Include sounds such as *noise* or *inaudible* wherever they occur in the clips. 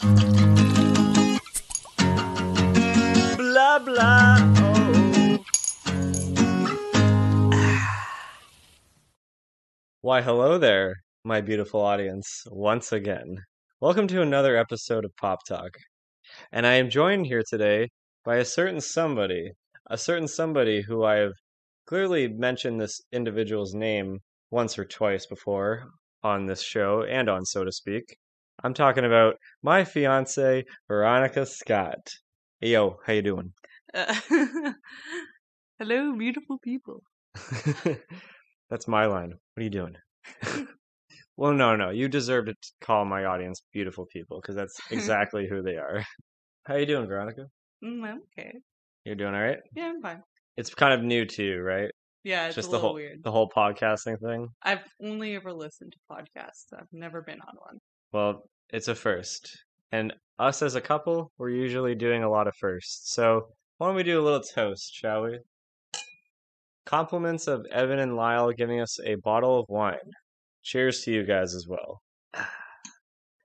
Blah blah. Oh. Ah. Why, hello there, my beautiful audience, once again. Welcome to another episode of Pop Talk. And I am joined here today by a certain somebody, a certain somebody who I have clearly mentioned this individual's name once or twice before on this show and on So to Speak. I'm talking about my fiance, Veronica Scott. Hey, yo, how you doing? Uh, *laughs* hello, beautiful people. *laughs* That's my line. What are you doing? *laughs* well, no, no. You deserve to call my audience beautiful people because that's exactly who they are. How you doing, Veronica? Mm, I'm okay. You're doing all right? Yeah, I'm fine. It's kind of new to you, right? Yeah, it's Just a the little whole weird. the whole podcasting thing. I've only ever listened to podcasts. I've never been on one. Well, it's a first. And us as a couple, we're usually doing a lot of firsts. So why don't we do a little toast, shall we? Compliments of Evan and Lyle giving us a bottle of wine. Cheers to you guys as well. *sighs*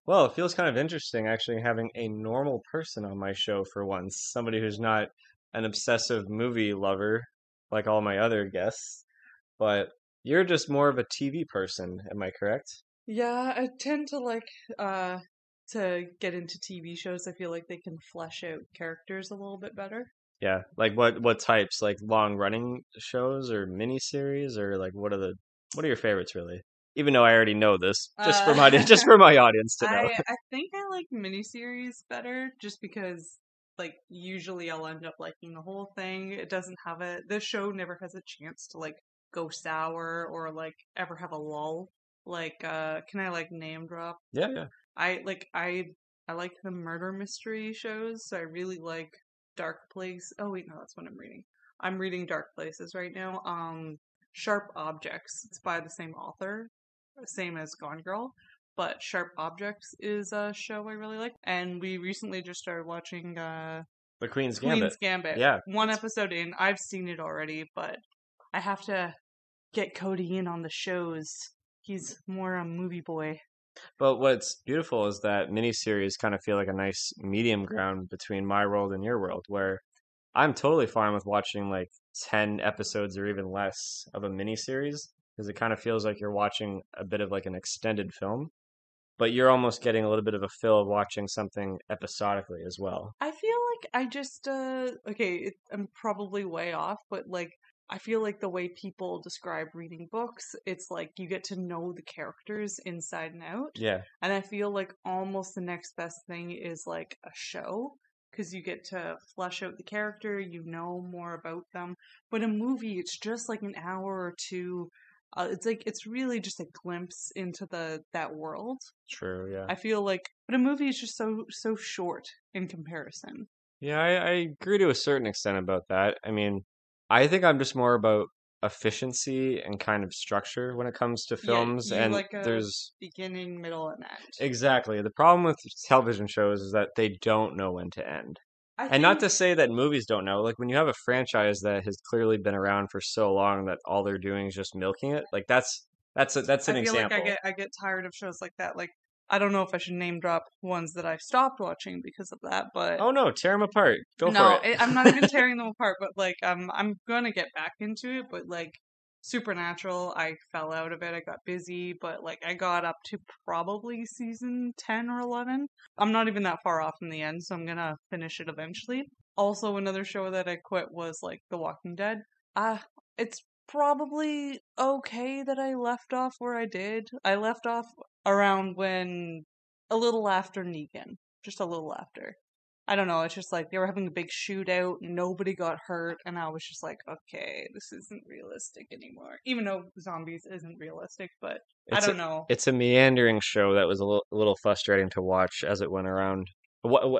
Well, it feels kind of interesting actually having a normal person on my show for once. Somebody who's not an obsessive movie lover like all my other guests. But you're just more of a TV person, am I correct? Yeah, I tend to like uh to get into TV shows. I feel like they can flesh out characters a little bit better. Yeah, like what what types? Like long running shows or miniseries or like what are the what are your favorites really? Even though I already know this, just for my Uh, *laughs* just for my audience *laughs* to know. I I think I like miniseries better just because like usually I'll end up liking the whole thing. It doesn't have a the show never has a chance to like go sour or like ever have a lull. Like uh can I like name drop? Yeah, yeah. I like I I like the murder mystery shows. So I really like Dark Place. Oh wait, no, that's what I'm reading. I'm reading Dark Places right now. Um Sharp Objects. It's by the same author, same as Gone Girl, but Sharp Objects is a show I really like. And we recently just started watching uh The Queen's Gambit. Queen's Gambit. Yeah. One episode in. I've seen it already, but I have to get Cody in on the shows. He's more a movie boy. But what's beautiful is that miniseries kind of feel like a nice medium ground between my world and your world, where I'm totally fine with watching like 10 episodes or even less of a miniseries because it kind of feels like you're watching a bit of like an extended film, but you're almost getting a little bit of a fill of watching something episodically as well. I feel like I just uh okay, it, I'm probably way off, but like I feel like the way people describe reading books, it's like you get to know the characters inside and out. Yeah. And I feel like almost the next best thing is like a show because you get to flesh out the character, you know more about them. But a movie, it's just like an hour or two. Uh, it's like it's really just a glimpse into the that world. True, yeah. I feel like, but a movie is just so so short in comparison. Yeah, I, I agree to a certain extent about that. I mean, I think I'm just more about efficiency and kind of structure when it comes to Yeah, films, you and like there's Beginning, middle, and end. exactly the problem with television shows is that they don't know when to end. I And not to say that movies don't know. Like when you have a franchise that has clearly been around for so long that all they're doing is just milking it, like that's that's a, that's an I feel example. like I get I get tired of shows like that. Like I don't know if I should name drop ones that I stopped watching because of that, but Oh no, tear them apart. Go no, for it. I- I'm not even *laughs* tearing them apart. But like I'm I'm gonna get back into it. But like Supernatural, I fell out of it. I got busy, but like I got up to probably season ten or eleven. I'm not even that far off in the end, so I'm gonna finish it eventually. Also, another show that I quit was like The Walking Dead. Ah, it's probably okay that I left off where I did. I left off around when a little after Negan, just a little after. I don't know. It's just like they were having a big shootout, nobody got hurt, and I was just like, okay, this isn't realistic anymore. Even though zombies isn't realistic, but I It's a- don't know. It's a meandering show that was a little, a little frustrating to watch as it went around,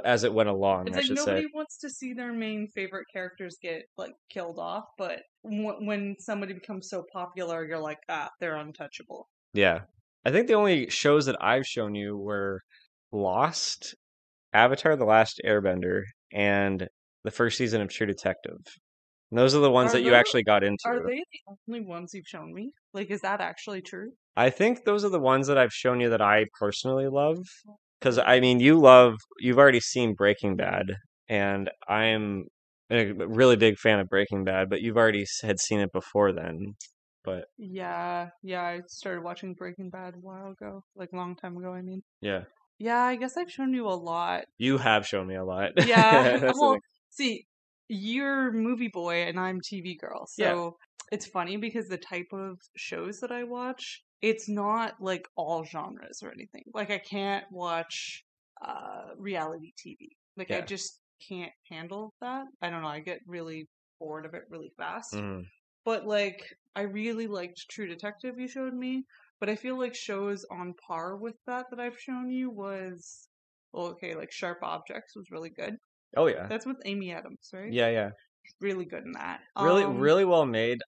as it went along. It's I like should nobody say. wants to see their main favorite characters get like killed off, but w- when somebody becomes so popular, you're like, ah, they're untouchable. Yeah, I think the only shows that I've shown you were Lost, Avatar: The Last Airbender, and the first season of True Detective. And those are the ones Are that you actually got into. Are they the only ones you've shown me? Like, is that actually true? I think those are the ones that I've shown you that I personally love. Oh. because I mean, you love you've already seen Breaking Bad, and I'm a really big fan of Breaking Bad, but you've already had seen it before then. But Yeah, yeah, I started watching Breaking Bad a while ago, like a long time ago, I mean. yeah, Yeah, I guess I've shown you a lot. you have shown me a lot. Yeah, *laughs* well, see, you're movie boy and I'm TV girl. Yeah. So it's funny because the type of shows that I watch, it's not like all genres or anything. Like I can't watch uh reality TV. Like I just can't handle that. I don't know, I get really bored of it really fast. Mhm. But like I really liked True Detective you showed me, but I feel like shows on par with that that I've shown you was well, okay, like Sharp Objects was really good. Oh yeah, That's with Amy Adams, right? yeah, yeah. Really good in that. Really, Um, really well made.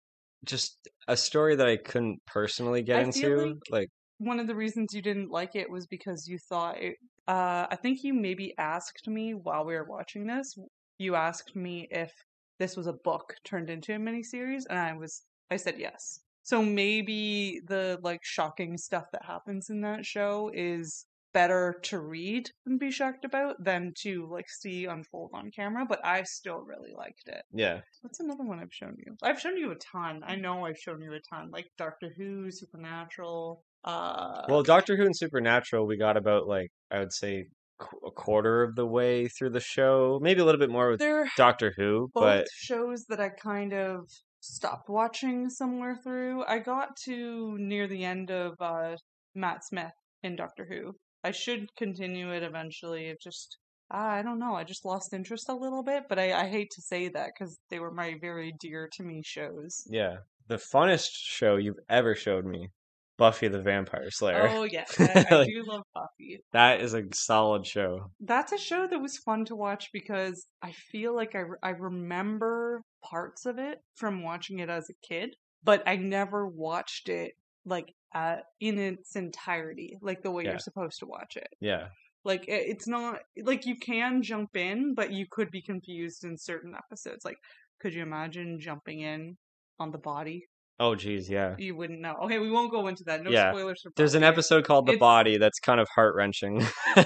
Just a story that I couldn't personally get I into. like- like One of the reasons you didn't like it was because you thought it. Uh, I think you maybe asked me while we were watching this. You asked me if this was a book turned into a miniseries, and I was. I said yes. So maybe the like shocking stuff that happens in that show is better to read and be shocked about than to like see unfold on camera. But I still really liked it. yeah, What's another one I've shown you? I've shown you a ton. I know I've shown you a ton, like Doctor Who, Supernatural. Uh, Well, Doctor Who and Supernatural, we got about like I would say a quarter of the way through the show, maybe a little bit more with they're Doctor Who, both but shows that I kind of stopped watching somewhere through. I got to near the end of uh, Matt Smith in Doctor Who. I should continue it eventually. It just ah, I don't know. I just lost interest a little bit, but I, I hate to say that because they were my very dear to me shows. yeah, the funnest show you've ever showed me, Buffy the Vampire Slayer. Oh yes, I, I *laughs* Like- do love Buffy. That is a solid show. That's a show that was fun to watch because I feel like I, re- I remember parts of it from watching it as a kid, but I never watched it like uh, in its entirety, like the way Yeah. you're supposed to watch it. Yeah, Like it, it's not like you can jump in, but you could be confused in certain episodes. Like, could you imagine jumping in on the body? Oh geez, yeah. You wouldn't know. Okay, we won't go into that. No Yeah. spoilers for. There's an episode called The It's- Body that's kind of heart wrenching. *laughs*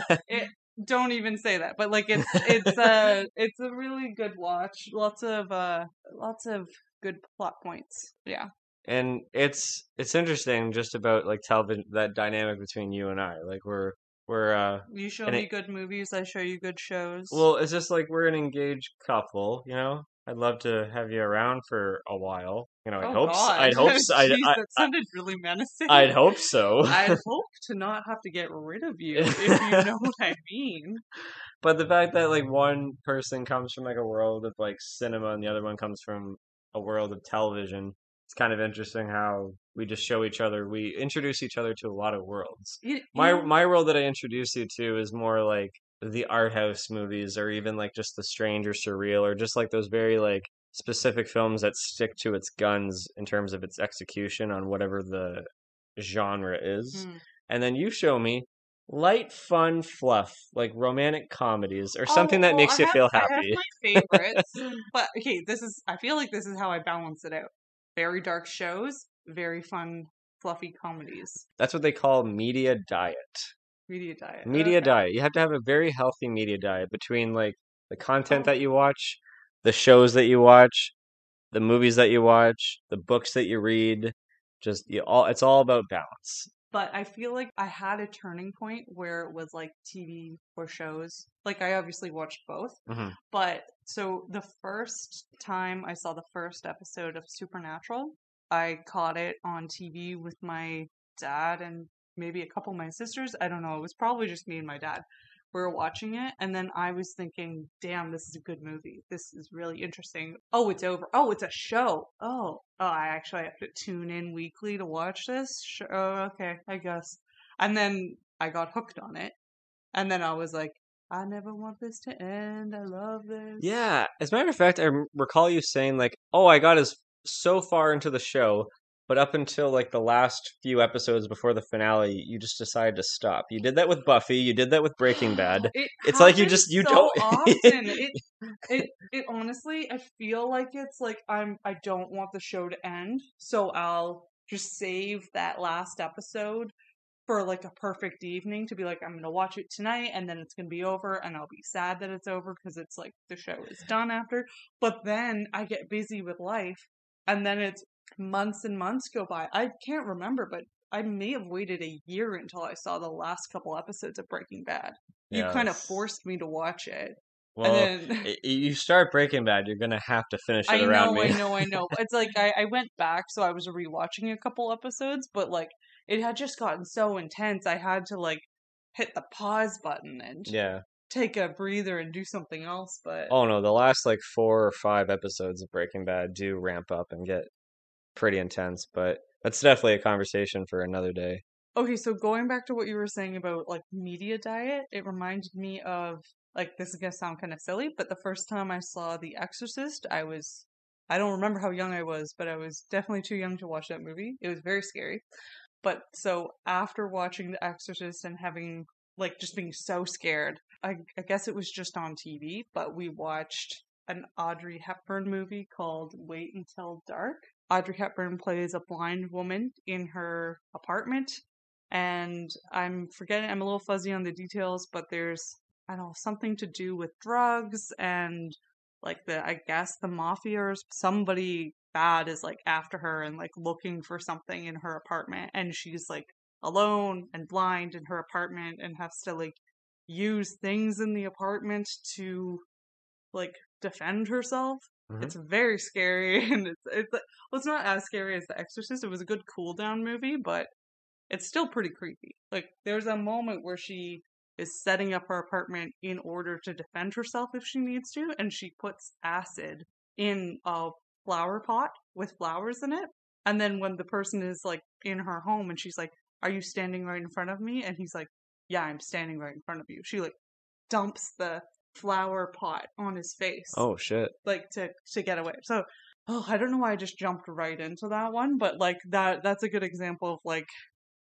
don't even say that but like it's *laughs* it's a it's a really good watch lots of uh lots of good plot points yeah and it's it's interesting just about like television that dynamic between you and I. Like we're we're uh you show me it- good movies i show you good shows well, it's just like we're an engaged couple, you know. I'd love to have you around for a while. You know, I'd oh hope. s- God. I'd hope. s- *laughs* I'd, Jeez, I, that sounded really menacing I, would hope so. i'd *laughs* hope to not have to get rid of you if you *laughs* know what i mean But the fact that like one person comes from like a world of like cinema and the other one comes from a world of television, it's kind of interesting how we just show each other. We introduce each other to a lot of worlds. You My know- my world that I introduce you to is more like the art house movies, or even like just the strange or surreal, or just like those very like specific films that stick to its guns in terms of its execution on whatever the genre is. Hmm. And then you show me light, fun fluff, like romantic comedies or Oh, something that well, makes I you have- feel happy. my favorites, *laughs* but okay, this is. I feel like this is how I balance it out. Very dark shows, very fun, fluffy comedies. That's what they call media diet. Media diet. Media okay. diet. You have to have a very healthy media diet between like the content Oh. that you watch, the shows that you watch, the movies that you watch, the books that you read. Just you all it's all about balance. But I feel like I had a turning point where it was like TV or shows. Like I obviously watched both, Mhm. but so the first time I saw the first episode of Supernatural, I caught it on TV with my dad and maybe a couple of my sisters. I don't know. It was probably just me and my dad. We were watching it, and then I was thinking, "Damn, this is a good movie. This is really interesting." Oh, it's over. Oh, it's a show. Oh, oh, I actually have to tune in weekly to watch this. Sh- Oh, okay, I guess. And then I got hooked on it, and then I was like, "I never want this to end. I love this." Yeah, as a matter of fact, I recall you saying like, "Oh, I got as so far into the show, but up until like the last few episodes before the finale, you just decided to stop." You did that with Buffy. You did that with Breaking Bad. It It's like you just- you so don't- often. *laughs* It, it it honestly, I feel like it's like I'm I don't want the show to end, so I'll just save that last episode for like a perfect evening to be like, I'm gonna watch it tonight and then it's gonna be over and I'll be sad that it's over because it's like the show is done after. But then I get busy with life and then it's months and months go by. I can't remember, but I may have waited a year until I saw the last couple episodes of Breaking Bad. You kind of forced me to watch it. Well, and then you start Breaking Bad, you're gonna have to finish it I around know, me. I know, I know. *laughs* It's like I, I went back, so I was rewatching a couple episodes, but like it had just gotten so intense. I had to like hit the pause button and yeah. take a breather and do something else. But Oh no, the last like four or five episodes of Breaking Bad do ramp up and get pretty intense, but that's definitely a conversation for another day. okay, so going back to what you were saying about like media diet, it reminded me of like this is gonna sound kind of silly, but the first time I saw The Exorcist, I was I don't remember how young I was, but I was definitely too young to watch that movie. It was very scary. But so after watching The Exorcist and having like just being so scared, I, I guess it was just on TV, but we watched an Audrey Hepburn movie called Wait Until Dark. Audrey Hepburn plays a blind woman in her apartment, and I'm forgetting, I'm a little fuzzy on the details, but there's, I don't know, something to do with drugs and like the, I guess the mafia or somebody bad is like after her and like looking for something in her apartment, and she's like alone and blind in her apartment and has to like use things in the apartment to like defend herself. Mhm. It's very scary *laughs* and it's it's well, it's not as scary as The Exorcist. It was a good cool down movie, but it's still pretty creepy. Like there's a moment where she is setting up her apartment in order to defend herself if she needs to, and she puts acid in a flower pot with flowers in it. And then when the person is like in her home and she's like, Are you standing right in front of me? And he's like, Yeah, I'm standing right in front of you. She like dumps the flower pot on his face Oh shit. like to to get away. So oh, I don't know why I just jumped right into that one, but like that that's a good example of like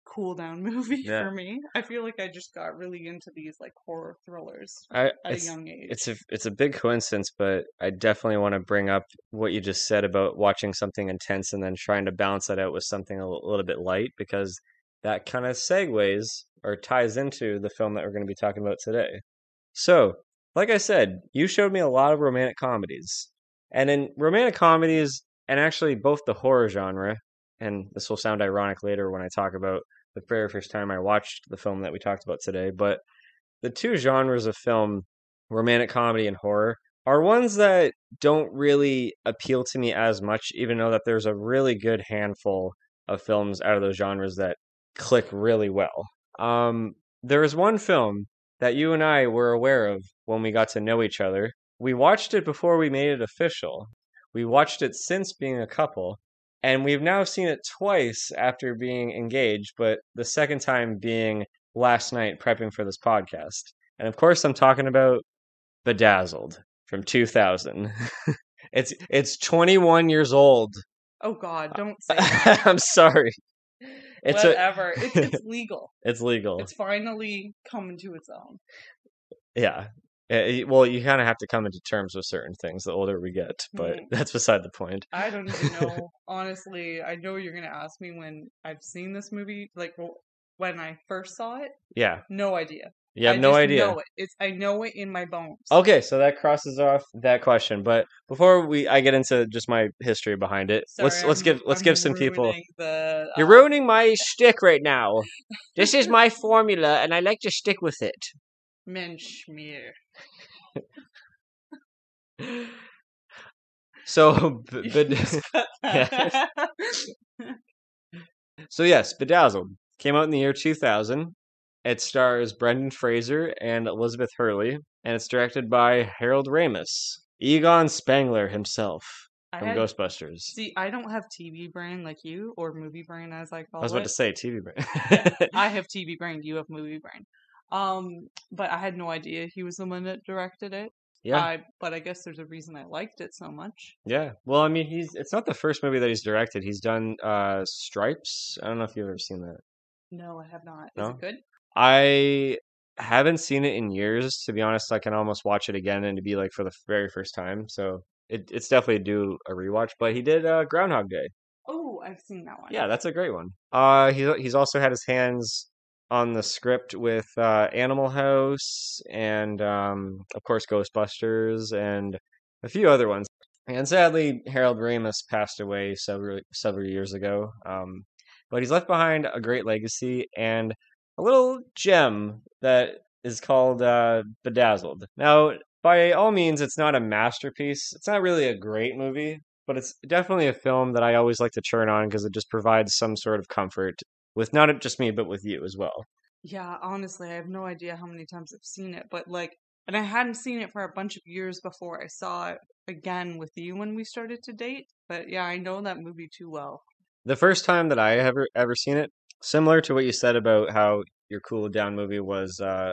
cool down *laughs* movie Yeah. for me. I feel like I just got really into these like horror thrillers I at a young age. it's a it's a big coincidence, but I definitely want to bring up what you just said about watching something intense and then trying to balance that out with something a little, little bit light because that kind of segues or ties into the film that we're going to be talking about today. So, like I said, you showed me a lot of romantic comedies. And in romantic comedies, and actually both the horror genre, and this will sound ironic later when I talk about the very first time I watched the film that we talked about today, but the two genres of film, romantic comedy and horror, are ones that don't really appeal to me as much, even though that there's a really good handful of films out of those genres that click really well. Um, there was one film that you and I were aware of when we got to know each other. We watched it before we made it official. We watched it since being a couple, and we've now seen it twice after being engaged, but the second time being last night prepping for this podcast. And of course, I'm talking about Bedazzled from 2000. *laughs* it's it's 21 years old. oh god, don't say *laughs* that. I'm sorry. *laughs* It's a Whatever. it's, it's legal. *laughs* it's legal. It's finally coming to its own. Yeah. Eh, Well, you kind of have to come into terms with certain things the older we get, but Mhm. that's beside the point. I don't even know. *laughs* Honestly, I know you're gonna ask me when I've seen this movie. Like when I first saw it, Yeah, no idea. You have I no idea. Know it. It's I know it in my bones. Okay, so that crosses off that question. But before we, I get into just my history behind it. let's Sorry, let's I'm- give let's I'm give some people. The, You're uh, ruining my *laughs* shtick right now. This is my *laughs* formula, and I like to stick with it. Menschmier. *laughs* So, b- You bed- Yeah. so yes, Bedazzled came out in the year 2000. It stars Brendan Fraser and Elizabeth Hurley, and it's directed by Harold Ramis, Egon Spengler himself from had, Ghostbusters. see, I don't have TV brain like you, or movie brain as I call it. I was it. about to say TV. brain. *laughs* I *laughs* have TV brain. You have movie brain. Um, but I had no idea he was the one that directed it. yeah, I, but I guess there's a reason I liked it so much. yeah. Well, I mean, he's it's not the first movie that he's directed. He's done uh Stripes. I don't know if you've ever seen that. No, I have not. Is No? it good? I haven't seen it in years. To be honest, I can almost watch it again and to be like for the very first time. So it, it's definitely due a rewatch. But he did uh, Groundhog Day. Oh, I've seen that one. Yeah, that's a great one. Uh, he he's also had his hands on the script with uh, Animal House and, um, of course, Ghostbusters and a few other ones. And sadly, Harold Ramis passed away several several years ago. Um, but he's left behind a great legacy and a little gem that is called uh, Bedazzled. Now, by all means, it's not a masterpiece. It's not really a great movie, but it's definitely a film that I always like to turn on because it just provides some sort of comfort with not just me, but with you as well. Yeah, honestly, I have no idea how many times I've seen it, but like, and I hadn't seen it for a bunch of years before I saw it again with you when we started to date. But yeah, I know that movie too well. The first time that I ever ever seen it, similar to what you said about how your cool down movie was uh,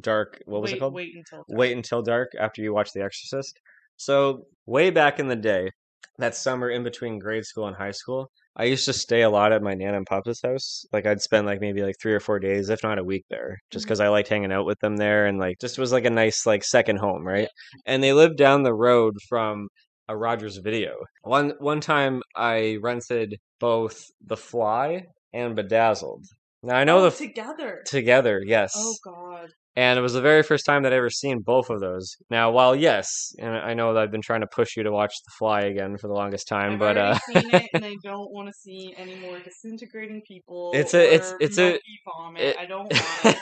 Dark. What was wait, it called? Wait until dark. Wait until dark after you watch The Exorcist. So way back in the day, that summer in between grade school and high school, I used to stay a lot at my nana and papa's house. Like I'd spend like maybe like three or four days, if not a week there, just because I liked hanging out with them there and like just was like a nice like second home, right? And they lived down the road from a Rogers Video. One one time I rented both The Fly and Bedazzled. Now I know oh, the f- together. together, yes. Oh God. And it was the very first time that I ever seen both of those. Now, while yes, and I know that I've been trying to push you to watch The Fly again for the longest time, I've but uh, seen it, and I *laughs* don't want to see any more disintegrating people. It's a- it's- it's a- vomit. it- I don't want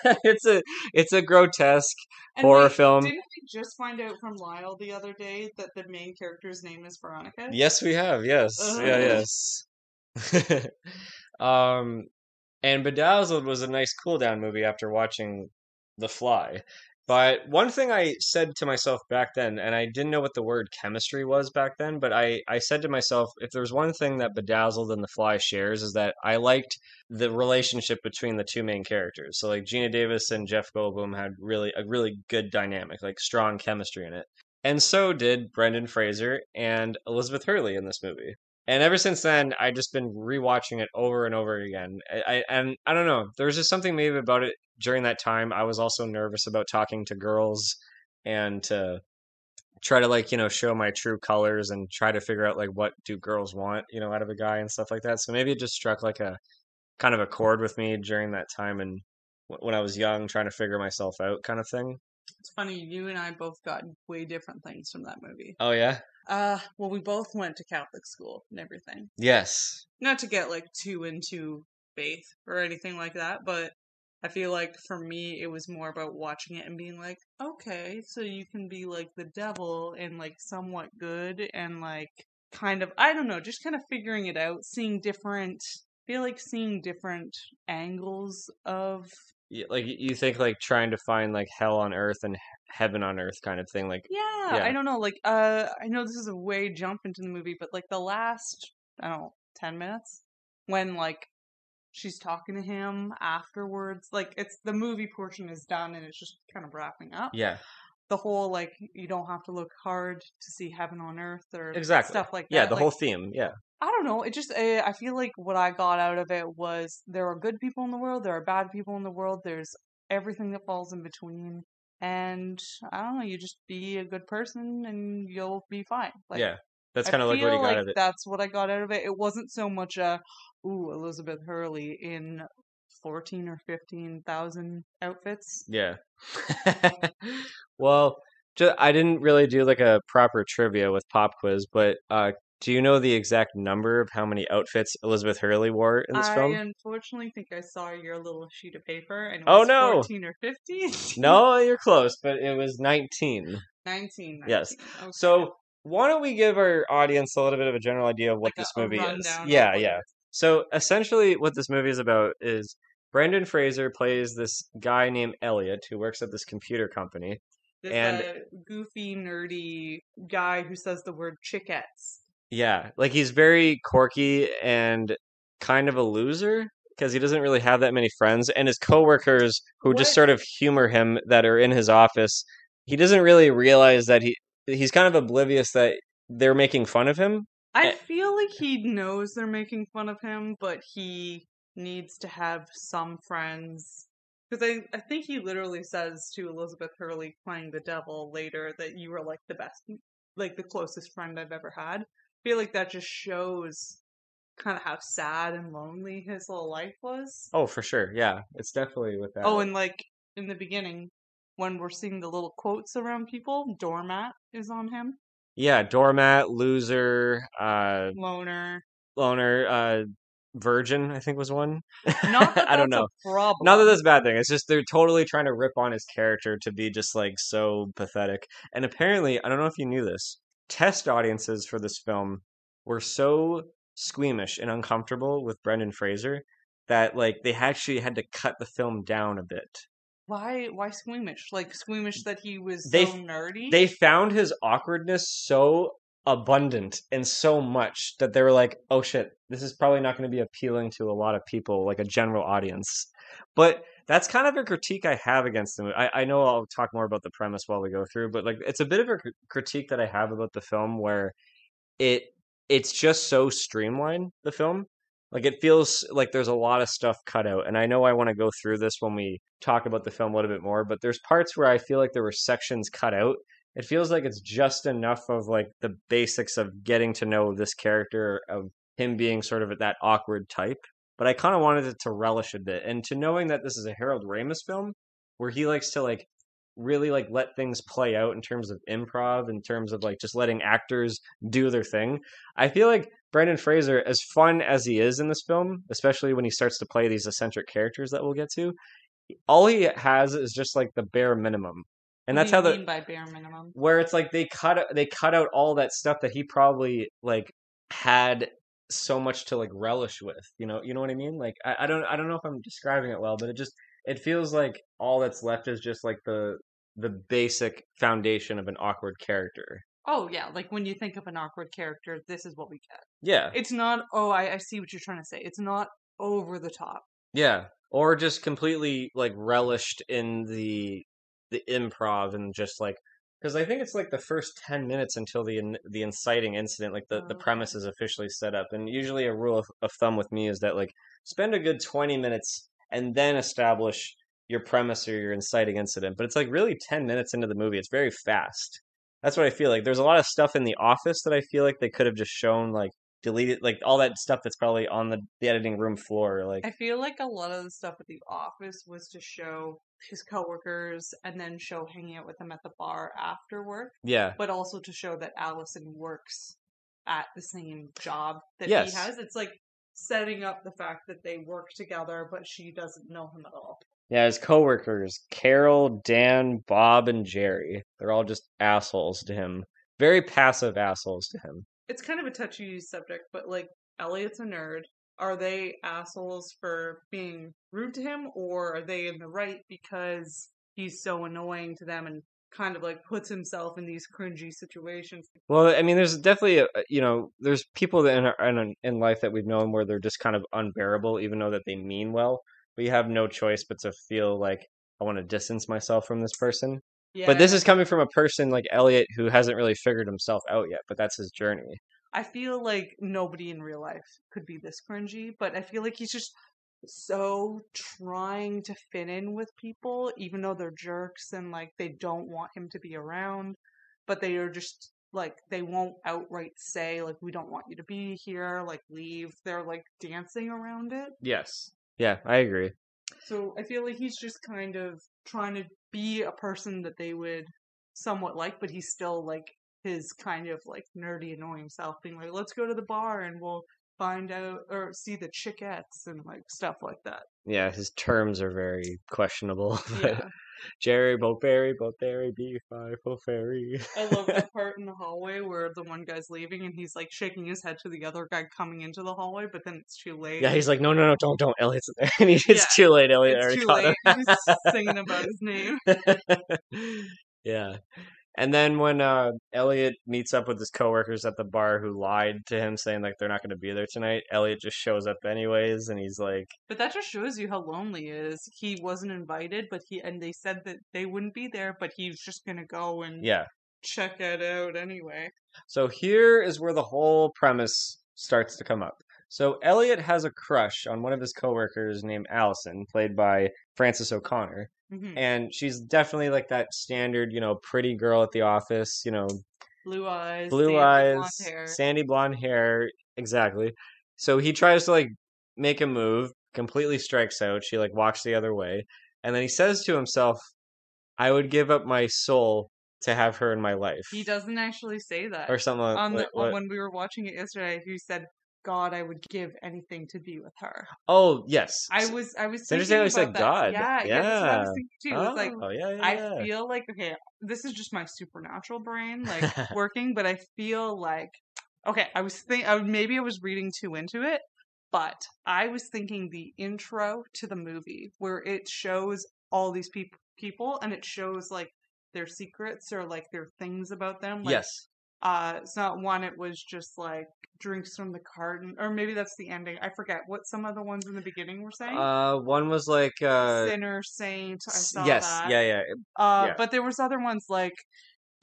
it. *laughs* it's a it's a grotesque And horror wait, film. Didn't we just find out from Lyle the other day that the main character's name is Veronica? Yes, we have. Yes, yeah, yes. *laughs* um, and Bedazzled was a nice cool down movie after watching The Fly. But one thing I said to myself back then, and I didn't know what the word chemistry was back then, but I, I said to myself, if there's one thing that Bedazzled and The Fly shares, is that I liked the relationship between the two main characters. So like Geena Davis and Jeff Goldblum had really a really good dynamic, like strong chemistry in it. And so did Brendan Fraser and Elizabeth Hurley in this movie. And ever since then, I've just been rewatching it over and over again. I, I and I don't know. There was just something maybe about it during that time. I was also nervous about talking to girls and to try to like you know show my true colors and try to figure out like what do girls want you know out of a guy and stuff like that. So maybe it just struck like a kind of a chord with me during that time and when I was young, trying to figure myself out, kind of thing. It's funny, you and I both got way different things from that movie. Oh yeah. Uh, well, we both went to Catholic school and everything. Yes. Not to get like too into faith or anything like that, but I feel like for me, it was more about watching it and being like, okay, so you can be like the devil and like somewhat good and like kind of, I don't know, just kind of figuring it out, seeing different, I feel like seeing different angles of Like you think like trying to find like hell on earth and heaven on earth kind of thing. Like Yeah, Yeah. I don't know. Like, uh, I know this is a way jump into the movie, but like the last, I don't know, ten minutes when like she's talking to him afterwards, like it's the movie portion is done and it's just kind of wrapping up. yeah, The whole like you don't have to look hard to see heaven on earth or exactly. stuff like that. yeah, the like, whole theme. Yeah. I don't know. It just uh, I feel like what I got out of it was there are good people in the world, there are bad people in the world, there's everything that falls in between. And I don't know, you just be a good person and you'll be fine. Like yeah. That's kind of like what he got like out of it. that's what I got out of it. It wasn't so much a ooh, Elizabeth Hurley in fourteen or fifteen thousand outfits. Yeah. *laughs* well, ju- I didn't really do like a proper trivia with Pop Quiz, but uh, do you know the exact number of how many outfits Elizabeth Hurley wore in this I film? unfortunately think I saw your little sheet of paper and it Oh, was no. fourteen or fifteen. No, you're close, but it was 19. 19. Yes. Okay. So, why don't we give our audience a little bit of a general idea of what Like this movie is? Yeah, yeah. So, essentially, what this movie is about is Brendan Fraser plays this guy named Elliot who works at this computer company. This And- uh, goofy, nerdy guy who says the word chickettes. Yeah, like he's very quirky and kind of a loser because he doesn't really have that many friends, and his coworkers who just sort of humor him that are in his office. He doesn't really realize that he he's kind of oblivious that they're making fun of him. I Eh. feel like he knows they're making fun of him, but he needs to have some friends. Because I, I think he literally says to Elizabeth Hurley playing the devil later that you were like the best, like the closest friend I've ever had. Feel like that just shows kind of how sad and lonely his whole life was. Oh, for sure. Yeah, it's definitely with that. Oh, and like in the beginning, when we're seeing the little quotes around people, doormat is on him. yeah, doormat, loser, uh, Loner. loner, uh, virgin. I think was one. Not *laughs* that I don't know. A problem. Not that that's a bad thing. It's just they're totally trying to rip on his character to be just like so pathetic. And apparently, I don't know if you knew this. Test audiences for this film were so squeamish and uncomfortable with Brendan Fraser that like they actually had to cut the film down a bit. Why? Why squeamish? Like squeamish that he was They- so nerdy. They found his awkwardness so abundant and so much that they were like, "Oh shit, this is probably not going to be appealing to a lot of people, like a general audience." But that's kind of a critique I have against the movie. I, I know I'll talk more about the premise while we go through, but like it's a bit of a cr- critique that I have about the film where it it's just so streamlined. The film, like it feels like there's a lot of stuff cut out, and I know I want to go through this when we talk about the film a little bit more. But there's parts where I feel like there were sections cut out it feels like it's just enough of like the basics of getting to know this character of him being sort of that awkward type but i kind of wanted it to relish a bit and to knowing that this is a harold ramis film where he likes to like really like let things play out in terms of improv in terms of like just letting actors do their thing i feel like brendan fraser as fun as he is in this film especially when he starts to play these eccentric characters that we'll get to all he has is just like the bare minimum and What that's do how the mean by bare minimum. where it's like they cut they cut out all that stuff that he probably like had so much to like relish with you know you know what i mean like I, I don't i don't know if i'm describing it well but it just it feels like all that's left is just like the the basic foundation of an awkward character Oh yeah, like when you think of an awkward character, this is what we get. yeah It's not. Oh, I, I see what you're trying to say. It's not over the top. yeah or just completely like relished in the the improv and just like because I think it's like the first ten minutes until the in- the inciting incident, like the, the Oh. premise is officially set up. And usually, a rule of, of thumb with me is that like spend a good twenty minutes and then establish your premise or your inciting incident. But it's like really ten minutes into the movie. It's very fast. That's what I feel like. There's a lot of stuff in the office that I feel like they could have just shown like deleted like all that stuff that's probably on the, the editing room floor like I feel like a lot of the stuff at the office was to show his coworkers and then show hanging out with them at the bar after work, yeah but also to show that Allison works at the same job that Yes. he has. It's like setting up the fact that they work together, but she doesn't know him at all. Yeah, his coworkers, Carol, Dan, Bob, and Jerry. They're all just assholes to him. Very passive assholes to him. It's kind of a touchy subject, but like Elliot's a nerd. Are they assholes for being rude to him, or are they in the right because he's so annoying to them and kind of like puts himself in these cringy situations? Well, I mean, there's definitely, a, you know, there's people that in, our, in in life that we've known where they're just kind of unbearable, even though that they mean well. But you have no choice but to feel like I want to distance myself from this person. Yeah, But this is coming from a person like Elliot who hasn't really figured himself out yet. But that's his journey. I feel like nobody in real life could be this cringy, but I feel like he's just so trying to fit in with people, even though they're jerks and like they don't want him to be around, but they are just like they won't outright say like we don't want you to be here, like leave. They're like dancing around it. Yes. Yeah, I agree. So I feel like he's just kind of trying to be a person that they would somewhat like, but he's still like his kind of like nerdy, annoying self, being like, "Let's go to the bar and we'll find out or see the chickettes and like stuff like that." Yeah, his terms are very questionable. *laughs* Yeah, Jerry, Boatberry, Boatberry, B5, Boatberry. I love that *laughs* part in the hallway where the one guy's leaving and he's like shaking his head to the other guy coming into the hallway, but then it's too late. Yeah, he's like, no, no, no, don't, don't. Elliot's in there. *laughs* And he, it's Yeah, too late. Elliot it's already too late. He's singing about his name. yeah. And then when uh, Elliot meets up with his coworkers at the bar who lied to him saying like they're not going to be there tonight, Elliot just shows up anyways, and he's like, But that just shows you how lonely he is. He wasn't invited, but he and they said that they wouldn't be there, but he's just gonna go and yeah. check it out anyway. So here is where the whole premise starts to come up. So Elliot has a crush on one of his coworkers named Allison, played by Frances O'Connor. hmm and she's definitely like that standard, you know, pretty girl at the office, you know, Blue eyes, blue sandy eyes, blonde hair. sandy blonde hair, exactly. So he tries to like make a move, completely strikes out. She like walks the other way, and then he says to himself, "I would give up my soul to have her in my life," He doesn't actually say that. or something. like- on the, what- when we were watching it yesterday, he said, "God, I would give anything to be with her." Oh yes, I was, I was. Interesting thinking said about that. God. Yeah, yeah, that's what I was thinking too. It's like Oh yeah, yeah. I feel like okay, this is just my supernatural brain like *laughs* working, but I feel like okay, I was think I, maybe I was reading too into it, but I was thinking the intro to the movie where it shows all these peop- people and it shows like their secrets or like their things about them. Like, yes. Uh, it's not one. It was just like drinks from the carton, or maybe that's the ending. I forget what some of the ones in the beginning were saying. Uh, one was like uh, Sinner, saint. I saw yes, that. yeah, yeah. Uh, yeah. but there was other ones like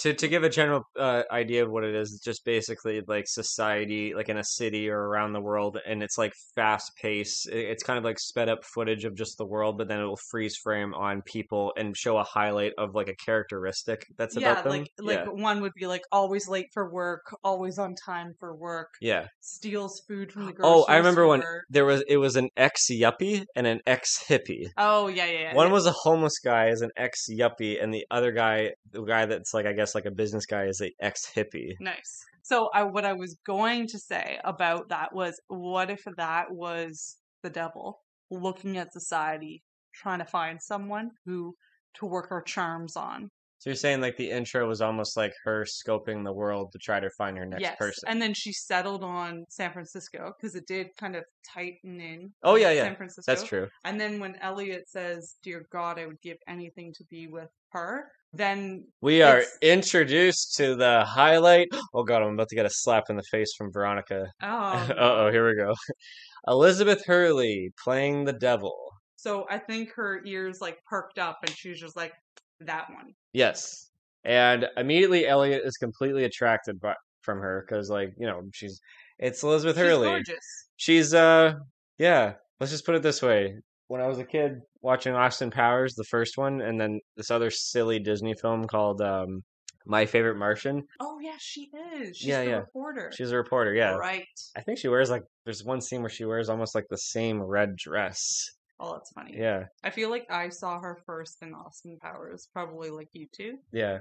to to give a general uh, idea of what it is, it's just basically like society, like in a city or around the world, and it's like fast pace. It's kind of like sped up footage of just the world, but then it will freeze frame on people and show a highlight of like a characteristic that's yeah, about them. like like yeah, one would be like always late for work, always on time for work, yeah. steals food from the grocery Oh, I remember when there was it was an ex yuppie and an ex hippie. Oh yeah, yeah, yeah. One yeah. was a homeless guy as an ex yuppie, and the other guy, the guy that's like I guess like a business guy, is a ex hippie. Nice. So I what I was going to say about that was what if that was the devil looking at society trying to find someone who to work her charms on. So you're saying like the intro was almost like her scoping the world to try to find her next yes. person. And then she settled on San Francisco because it did kind of tighten in. Oh, yeah, yeah. San Francisco. That's true. And then when Elliot says, "Dear God, I would give anything to be with her," then We are introduced to the highlight. *gasps* Oh god, I'm about to get a slap in the face from Veronica. oh, *laughs* oh, here we go. *laughs* Elizabeth Hurley playing the devil. so I think her ears like perked up, and she was just like, "That one." Yes. And immediately Elliot is completely attracted by, from her because like, you know, she's it's Elizabeth She's Hurley. gorgeous. She's uh yeah, let's just put it this way. When I was a kid watching Austin Powers, the first one, and then this other silly Disney film called um My Favorite Martian. Oh yeah, she is. She's Yeah, the yeah. reporter. She's a reporter, yeah. Right. I think she wears like there's one scene where she wears almost like the same red dress. Oh, that's funny. Yeah, I feel like I saw her first in Austin Powers, probably like you too. yeah.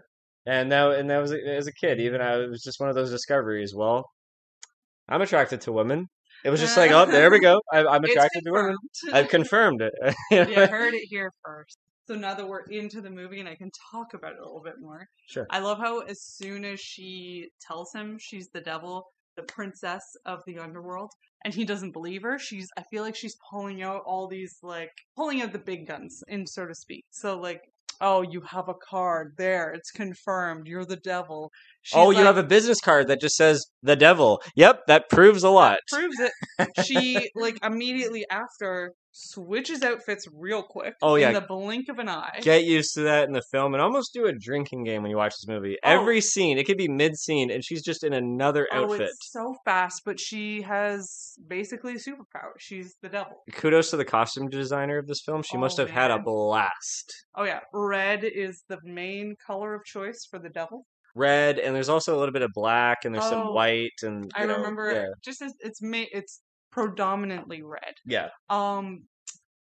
And now and that was as a kid, even I it was just one of those discoveries. Well, I'm attracted to women. It was just like, uh, oh, there we go. I, I'm attracted to women. I've confirmed it. *laughs* you heard it here first. So now that we're into the movie and I can talk about it a little bit more, Sure. I love how as soon as she tells him she's the devil, the princess of the underworld, and he doesn't believe her, she's I feel like she's pulling out all these like pulling out the big guns, in so to speak. So like, oh, you have a card there, it's confirmed, you're the devil. She's oh, you have a business card that just says the devil. Yep, that proves a lot. proves it. She like immediately after switches outfits real quick. Oh, yeah. in the blink of an eye. Get used to that in the film and almost do a drinking game when you watch this movie. Oh. Every scene, it could be mid scene, and she's just in another Oh, outfit. it's so fast, but she has basically superpowers. She's the devil. Kudos to the costume designer of this film. She oh, must Oh, have had a blast. Oh yeah, red is the main color of choice for the devil. Red, and there's also a little bit of black, and there's Oh, some white, and I know, remember yeah, just as it's ma- it's predominantly red. yeah. Um,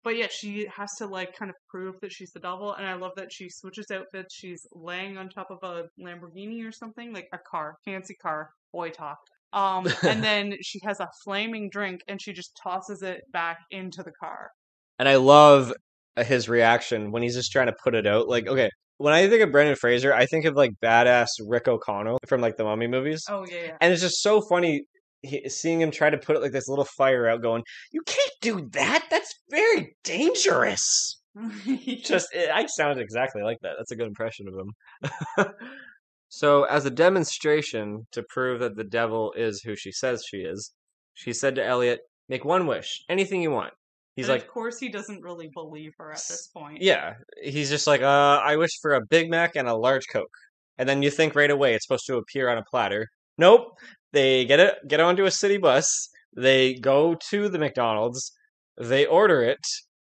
but yeah, she has to like kind of prove that she's the devil, and I love that she switches outfits. She's laying on top of a Lamborghini or something like a car, fancy car, boy talk. Um, and *laughs* then she has a flaming drink, and she just tosses it back into the car. And I love his reaction when he's just trying to put it out. Like, okay, when I think of Brendan Fraser, I think of like badass Rick O'Connell from like the Mummy movies. Oh yeah, yeah, And it's just so funny he, seeing him try to put it like this little fire out, going, "You can't do that. That's very dangerous." *laughs* Just it, I sounded exactly like that. That's a good impression of him. *laughs* so, as a demonstration to prove that the devil is who she says she is, she said to Elliot, "Make one wish, anything you want." He's And like, of course, he doesn't really believe her at this point. Yeah, he's just like, uh, I wish for a Big Mac and a large Coke. And then you think right away it's supposed to appear on a platter. Nope. They get it, get onto a city bus. They go to the McDonald's. They order it.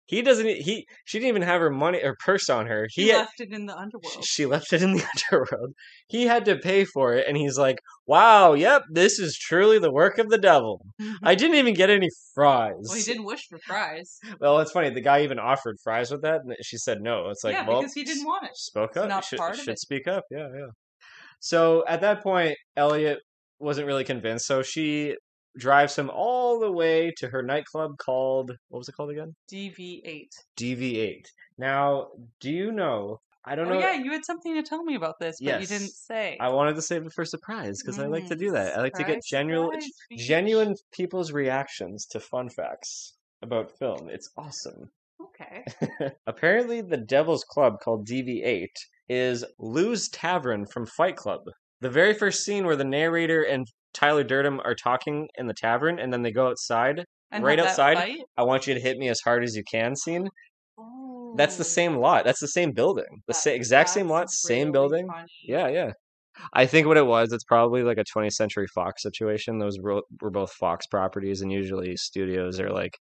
He doesn't. He she didn't even have her money or purse on her. He He had, left it in the underworld. she left it in the *laughs* underworld. He had to pay for it, and he's like, "Wow, yep, this is truly the work of the devil." Mm-hmm. I didn't even get any fries. well, he didn't wish for fries. Well, it's funny. The guy even offered fries with that, and she said no. It's like, yeah, well, because he didn't want it. spoke It's up. not should part of should it. speak up. Yeah, yeah. So at that point, Elliot wasn't really convinced. So she drives him all the way to her nightclub called what was it called again? DV8. DV8. Now, do you know? I don't Oh know. yeah, you had something to tell me about this, but you didn't say. I wanted to save it for surprise because I like to Mm, do that. I like to get genuine, surprise, genuine people's reactions to fun facts about film. It's awesome. Okay. *laughs* Apparently, the Devil's Club called DV8 is Lou's Tavern from Fight Club. The very first scene where the narrator and Tyler Durden are talking in the tavern and then they go outside. And Right have that outside? fight? I want you to hit me as hard as you can scene. That's the Oh, same lot. That's the same building. The that- sa- exact same that's lot, same really building. funny. Yeah, yeah. I think what it was, it's probably like a 20th Century Fox situation. Those were both Fox properties, and usually studios are like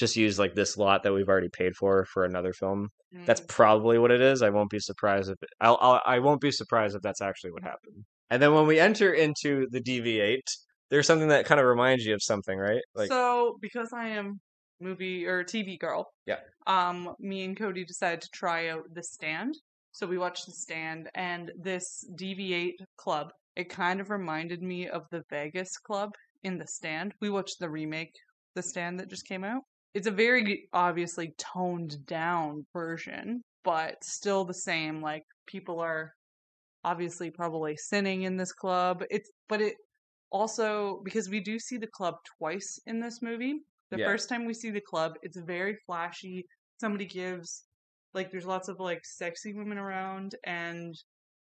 just use like this lot that we've already paid for for another film. That's Mm. probably what it is. I won't be surprised if it, I'll, I'll I won't be surprised if that's actually what happened. And then when we enter into the DV8, there's something that kind of reminds you of something, right? Like so because I am movie or TV girl, Yeah. Um, me and Cody decided to try out The Stand. So we watched The Stand, and this DV8 club. It kind of reminded me of the Vegas club in The Stand. We watched the remake, The Stand, that just came out. It's a very obviously toned down version, but still the same. Like people are obviously probably sinning in this club. It's but it also because we do see the club twice in this movie. The Yeah. first time we see the club, it's very flashy. Somebody gives like there's lots of like sexy women around and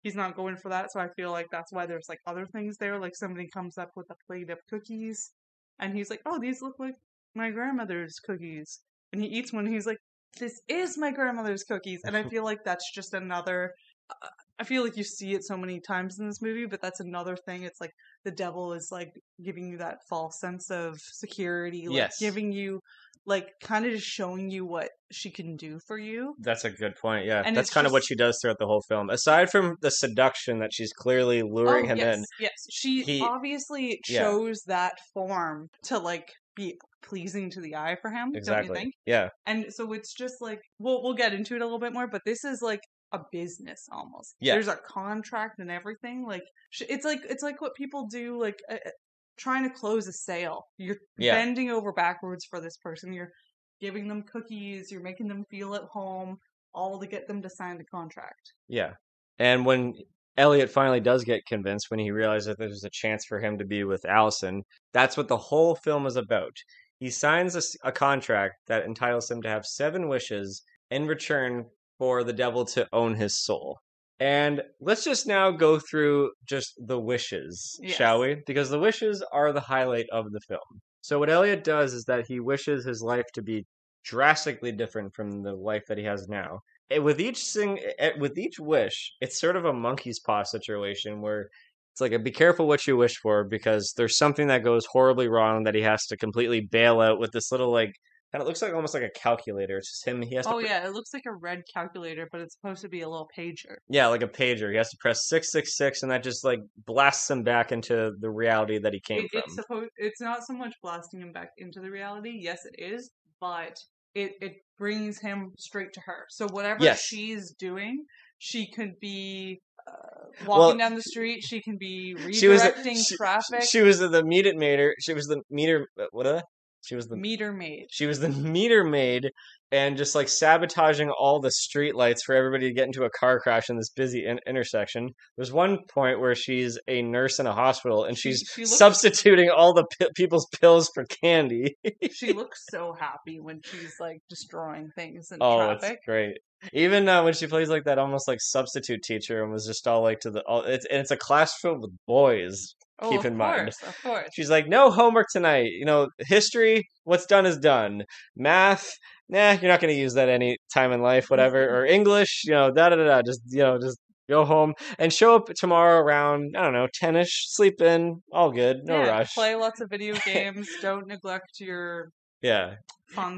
he's not going for that, so I feel like that's why there's like other things there. Like somebody comes up with a plate of cookies and he's like, Oh, these look like my grandmother's cookies. And he eats one and he's like, This is my grandmother's cookies. And I *laughs* feel like that's just another uh, I feel like you see it so many times in this movie, but that's another thing. It's like the devil is like giving you that false sense of security, like Yes. giving you like kind of just showing you what she can do for you. that's a good point. Yeah, And that's kind of what she does throughout the whole film. Aside from the seduction that she's clearly luring oh, him yes, in. yes. She He- obviously Yeah. chose that form to like be pleasing to the eye for him, don't you think? Yeah. And so it's just like we'll we'll get into it a little bit more, but this is like a business almost. Yeah. There's a contract and everything. Like it's like it's like what people do like uh, uh, trying to close a sale. You're Yeah. bending over backwards for this person. You're giving them cookies, you're making them feel at home, all to get them to sign the contract. Yeah. And when Elliot finally does get convinced, when he realizes that there's a chance for him to be with Allison, that's what the whole film is about. He signs a contract that entitles him to have seven wishes in return for the devil to own his soul. And let's just now go through just the wishes, shall we? Because the wishes are the highlight of the film. So what Elliot does is that he wishes his life to be drastically different from the life that he has now. And with each sing, eh, eh, with each wish, it's sort of a monkey's paw situation where it's like a be careful what you wish for because there's something that goes horribly wrong that he has to completely bail out with this little like kind of looks like almost like a calculator. It's just him. He has to Oh pr- yeah, it looks like a red calculator, but it's supposed to be a little pager. Yeah, like a pager. He has to press six six six, and that just like blasts him back into the reality that he came It, from. it's supposed. It's not so much blasting him back into the reality. Yes, it is, but it it brings him straight to her. So whatever Yes. she's doing, she could be uh, Well, walking down the street. She can be She was the- redirecting she- traffic. She was the meter maid. She was the meter. What? Uh, she was the meter maid. she was the meter maid, and just like sabotaging all the street lights for everybody to get into a car crash in this busy in- intersection. There's one point where she's a nurse in a hospital, and She- she's she looks- substituting all the pi- people's pills for candy. she *laughs* looks so happy when she's like destroying things in Oh, traffic. it's great. Even uh, when she plays like that, almost like substitute teacher, and was just all like to the, all, it's and it's a class filled with boys. Oh, keep in mind. of course. She's like, no homework tonight. You know, history, what's done is done. Math, nah, you're not going to use that any time in life, whatever. Mm-hmm. or English, you know, da da da da. Just you know, just go home and show up tomorrow around I don't know, ten-ish. Sleep in, all good, no yeah, rush. Play lots of video *laughs* games. Don't neglect your Yeah,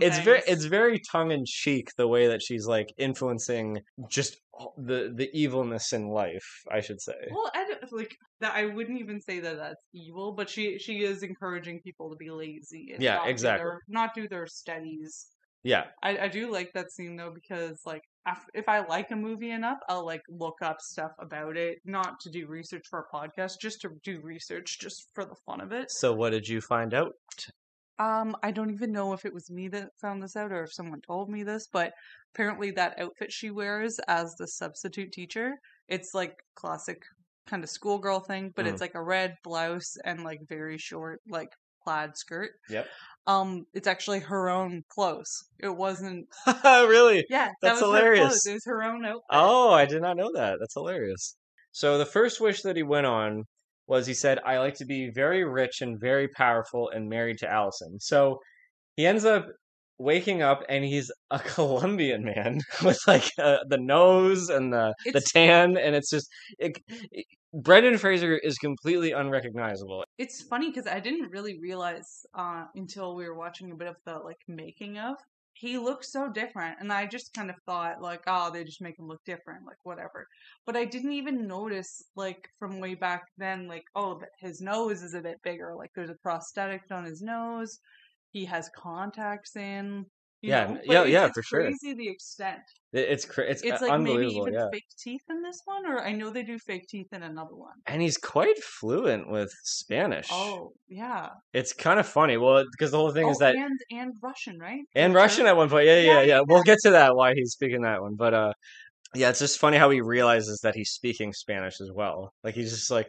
it's very it's very tongue in cheek the way that she's like influencing just the the evilness in life. I should say. Well, I don't, like that. I wouldn't even say that that's evil, but she she is encouraging people to be lazy. And Yeah, not do exactly. their- not do their studies. Yeah, I, I do like that scene though because like if I like a movie enough, I'll like look up stuff about it, not to do research for a podcast, just to do research just for the fun of it. So what did you find out? Um, I don't even know if it was me that found this out or if someone told me this, but apparently that outfit she wears as the substitute teacher, it's like classic kind of schoolgirl thing, but Mm. it's like a red blouse and like very short like plaid skirt. Yep. Um, it's actually her own clothes. It wasn't. *laughs* really? Yeah, That's that was hilarious. clothes. It was her own outfit. Oh, I did not know that. That's hilarious. So the first wish that he went on was he said, "I like to be very rich and very powerful and married to Allison." So he ends up waking up and he's a *laughs* Colombian man *laughs* with like uh, the nose and the the tan, and it's just it- Brendan Fraser is completely unrecognizable. It's funny because I didn't really realize uh, until we were watching a bit of the like making of. He looks so different, and I just kind of thought like, oh, they just make him look different, like whatever. But I didn't even notice like from way back then, like oh, his nose is a bit bigger. Like there's a prosthetic on his nose. He has contacts in. Yeah, yeah, it's- yeah, it's for sure. Crazy the extent. It's cra- it's, It's uh, like maybe even yeah, fake teeth in this one, or I know they do fake teeth in another one. and he's quite fluent with Spanish. Oh yeah. It's kind of funny. Well, because the whole thing oh, is that and and Russian, right? and Russian at one point. Yeah, yeah, Yeah, yeah. yeah, We'll get to that why he's speaking that one. But uh yeah, it's just funny how he realizes that he's speaking Spanish as well. Like he's just like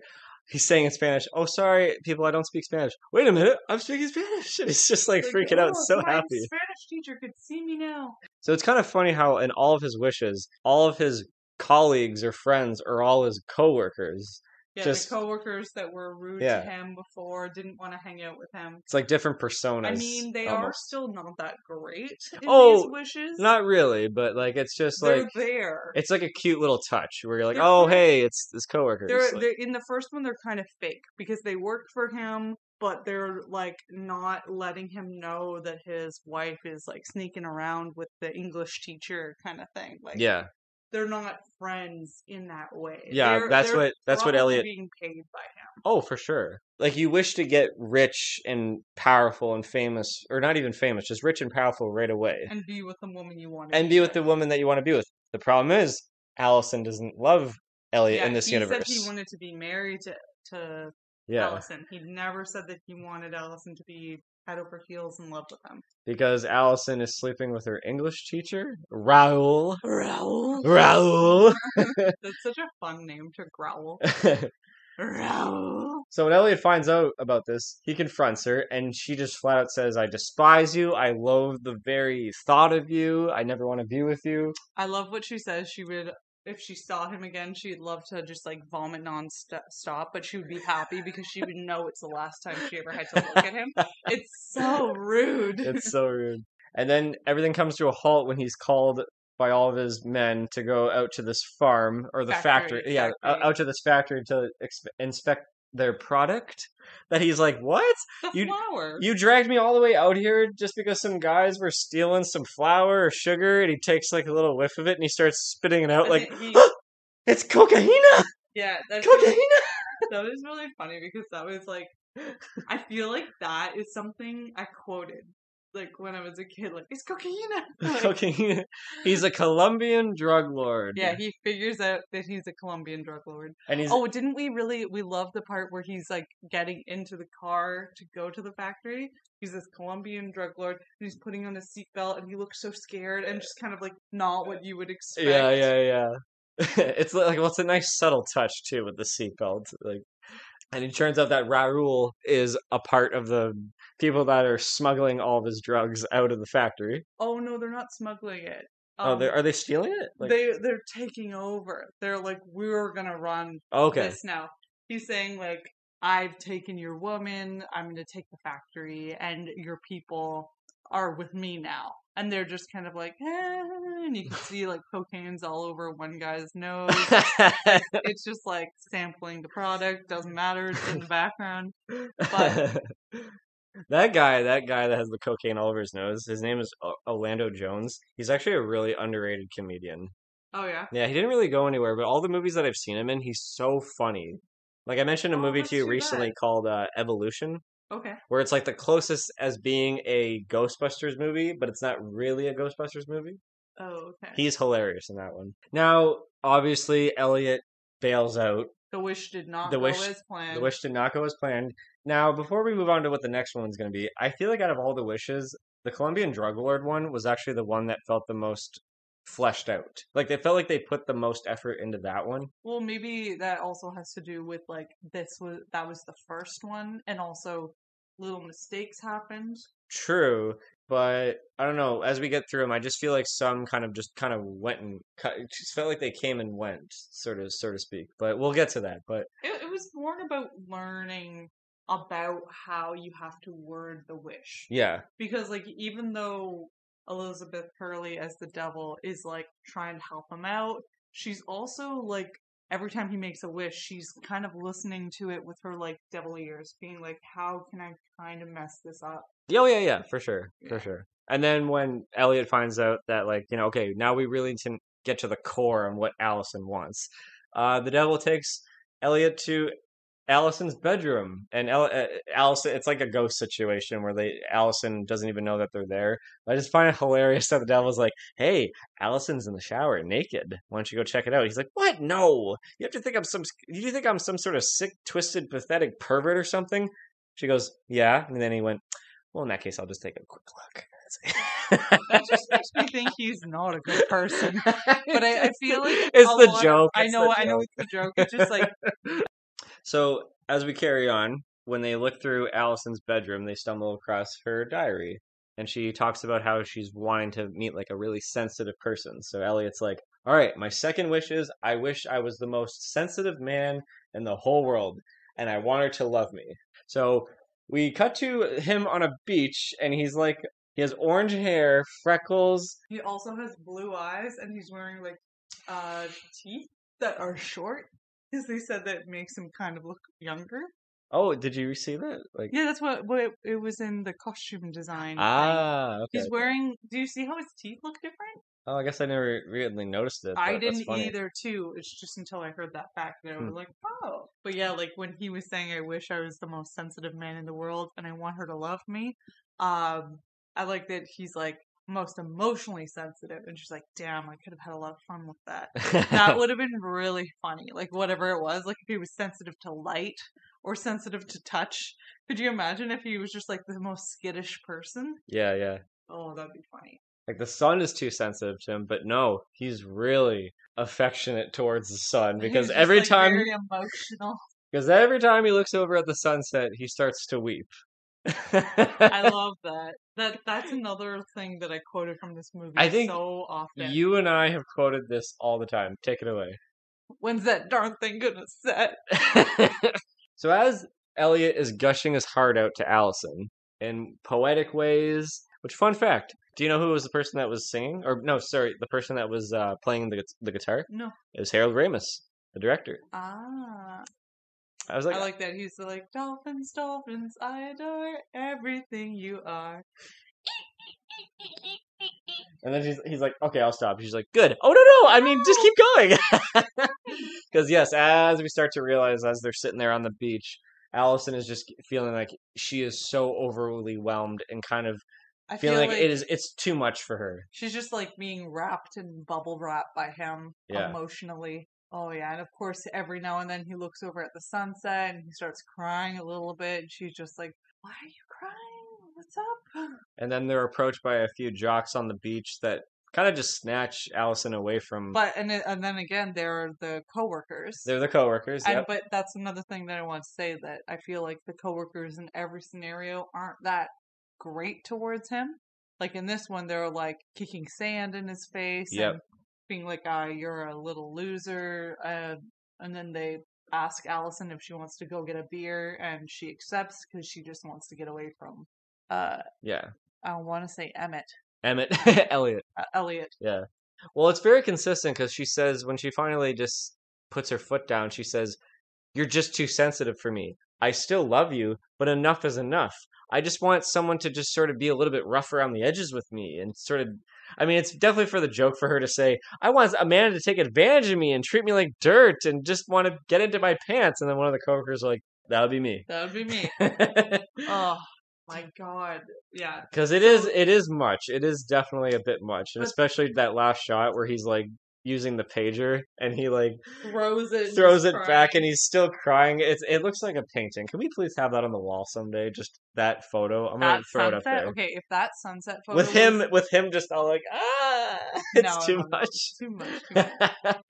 he's saying in Spanish, "Oh, sorry, people, I don't speak Spanish." Wait a minute, I'm speaking Spanish. *laughs* And he's just like Like, freaking out, "Oh, so my happy. Spanish teacher could see me now. So it's kind of funny how in all of his wishes, all of his colleagues or friends are all his coworkers. Yeah, Just- the coworkers that were rude Yeah. to him before didn't want to hang out with him. It's like different personas. I mean, they are still not that great in Oh, wishes. not really, but like it's just like they're like there. it's like a cute little touch where you're like, They're "Oh, hey, it's this coworker." They're, like- they're in the first one. They're kind of fake because they work for him, but they're like not letting him know that his wife is like sneaking around with the English teacher kind of thing. Like, yeah. They're not friends in that way. Yeah, They're- that's they're what- that's what Elliot- being paid by him. Oh, for sure. Like you wish to get rich and powerful and famous, or not even famous, just rich and powerful right away, and be with the woman you want. and be with the woman that you want to be with. The problem is, Allison doesn't love Elliot yeah, in this he universe. He said he wanted to be married to to yeah, Allison. He never said that he wanted Allison to be head over heels in love with him. because Allison is sleeping with her English teacher, Raul. Raul. Raul. *laughs* That's such a fun name to growl. *laughs* Raoul. so when Elliot finds out about this, he confronts her, and she just flat out says, "I despise you. I loathe the very thought of you. I never want to be with you." I love what she says. She would, if she saw him again, she'd love to just like vomit non-stop, but she would be happy because she would know it's the last time she ever had to look at him. It's so rude. It's so rude. And then everything comes to a halt when he's called by all of his men to go out to this farm or the factory. Factory, Yeah, out, factory. out to this factory to inspect their product. *laughs* That he's like, what? the you- flower. You dragged me all the way out here just because some guys were stealing some flour or sugar, and he takes like a little whiff of it and he starts spitting it out And like, he- it's cocaine, yeah, that's cocaine. *laughs* *laughs* that was really funny because that was like I feel like that is something I quoted like when I was a kid, like it's cocaine. *laughs* *laughs* Like, cocaine. He's a Colombian drug lord. yeah, he figures out that he's a Colombian drug lord. and he's Oh, didn't we really we love the part where he's like getting into the car to go to the factory? He's this Colombian drug lord and he's putting on a seatbelt and he looks so scared and just kind of like not what you would expect. Yeah, yeah, *laughs* yeah. it's like well, it's a nice subtle touch too with the seatbelt. Like, and it turns out that Raul is a part of the people that are smuggling all of his drugs out of the factory. Oh no, they're not smuggling it. oh, Um, they are they stealing it? Like, they they're taking over. They're like, we're gonna run okay, this now. He's saying like, I've taken your woman. I'm gonna take the factory, and your people are with me now. And they're just kind of like, eh, and you can see like cocaine's all over one guy's nose. *laughs* it's just like sampling the product. Doesn't matter. It's in the background. but- *laughs* That guy, that guy that has the cocaine all over his nose, his name is O- Orlando Jones. He's actually a really underrated comedian. Oh yeah. Yeah, he didn't really go anywhere, but all the movies that I've seen him in, he's so funny. Like I mentioned a Oh, movie to you recently bad. called uh, Evolution, Okay. where it's like the closest as being a Ghostbusters movie, but it's not really a Ghostbusters movie. Oh okay. He's hilarious in that one. Now, obviously, Elliot bails out. the wish did not The go wish- as planned. The wish did not go as planned. Now, before we move on to what the next one's going to be, I feel like out of all the wishes, the Colombian drug lord one was actually the one that felt the most fleshed out. Like they felt like they put the most effort into that one. Well, maybe that also has to do with like this was that was the first one, and also little mistakes happened. True, but I don't know. As we get through them, I just feel like some kind of just kind of went and cut. It just felt like they came and went, sort of, so to speak. But we'll get to that. But It, it was more about learning about how you have to word the wish, yeah, because like even though Elizabeth Hurley as the devil is like trying to help him out, she's also like every time he makes a wish, she's kind of listening to it with her like devil ears, being like, "How can I kind of mess this up?" Oh yeah, yeah, for sure, for sure. And then when Elliot finds out that like, you know, okay, now we really need to get to the core on what Allison wants. Uh the devil takes Elliot to Allison's bedroom and El- uh, Allison it's like a ghost situation where they Allison doesn't even know that they're there. I just find it hilarious that the devil's like, "Hey, Allison's in the shower naked. Why don't you go check it out?" He's like, "What? No. You have to think I'm some do you think I'm some sort of sick, twisted, pathetic pervert or something?" She goes, "Yeah." And then he went, well, in that case, I'll just take a quick look. *laughs* That just makes me think he's not a good person. But I, I feel like *laughs* it's the of- joke. I know, I know it's the joke. It's just like *laughs* So as we carry on, when they look through Allison's bedroom, they stumble across her diary, and she talks about how she's wanting to meet like a really sensitive person. So Elliot's like, "All right, my second wish is I wish I was the most sensitive man in the whole world, and I want her to love me." So we cut to him on a beach, and he's like, he has orange hair, freckles, he also has blue eyes, and he's wearing like uh teeth that are short. Because they said that it makes him kind of look younger. Oh, did you see that? Like, Yeah, that's what, what it, it was in the costume design. ah, okay. He's wearing. Do you see how his teeth look different? Oh, I guess I never really noticed it. I didn't either too. It's just until I heard that fact that I Hmm. was like, oh. But yeah, like when he was saying, "I wish I was the most sensitive man in the world, and I want her to love me." Um, I like that he's like most emotionally sensitive, and she's like, "Damn, I could have had a lot of fun with that." That *laughs* would have been really funny. Like whatever it was, like if he was sensitive to light or sensitive to touch. Could you imagine if he was just like the most skittish person? yeah, yeah. Oh, that'd be funny. Like the sun is too sensitive to him, but no, he's really affectionate towards the sun because every like, time very emotional. because every time he looks over at the sunset, he starts to weep. I *laughs* love that. That that's another thing that I quoted from this movie I think so often. you and I have quoted this all the time. Take it away. When's that darn thing gonna set? *laughs* so as Elliot is gushing his heart out to Allison in poetic ways, which fun fact, do you know who was the person that was singing? Or no, sorry, the person that was uh, playing the the guitar? No. It was Harold Ramis, the director. Ah, I was like, I uh like that. He's like dolphins, dolphins. I adore everything you are. and then she's he's like, okay, I'll stop. She's like, good. Oh no, no, I mean, just keep going. *laughs* Because yes, as we start to realize, as they're sitting there on the beach, Allison is just feeling like she is so overly whelmed and kind of I feel feeling like, like it is it's too much for her. she's just like being wrapped in bubble wrap by him Yeah. emotionally. Oh yeah, and of course every now and then he looks over at the sunset and he starts crying a little bit. And she's just like, "Why are you crying? What's up?" *laughs* And then they're approached by a few jocks on the beach that kind of just snatch Allison away from. But and and then again, there are the coworkers. they're the coworkers. And Yep. but that's another thing that I want to say that I feel like the coworkers in every scenario aren't that great towards him. Like in this one, they're like kicking sand in his face Yep. and being like, "Ah, you're a little loser." Uh, and then they ask Allison if she wants to go get a beer, and she accepts because she just wants to get away from. Uh, yeah. I want to say Emmett, Emmett *laughs* Elliot. uh, Elliot. Yeah. Well, it's very consistent because she says when she finally just puts her foot down, she says, "You're just too sensitive for me. I still love you, but enough is enough. I just want someone to just sort of be a little bit rough around the edges with me and sort of. I mean, it's definitely for the joke for her to say, I want a man to take advantage of me and treat me like dirt and just want to get into my pants. And then one of the coworkers are like, that would be me. That would be me. *laughs* oh my god. Yeah. Because it is, it is much. It is definitely a bit much, and especially that last shot where he's like using the pager and he like Throws it. throws it back and he's still crying. It's it looks like a painting. Can we please have that on the wall someday? Just that photo. I'm gonna that throw it up there. Okay, if that sunset photo with him, with him, just all like ah, *laughs* it's No, too no, no. much. too much. Too much. *laughs*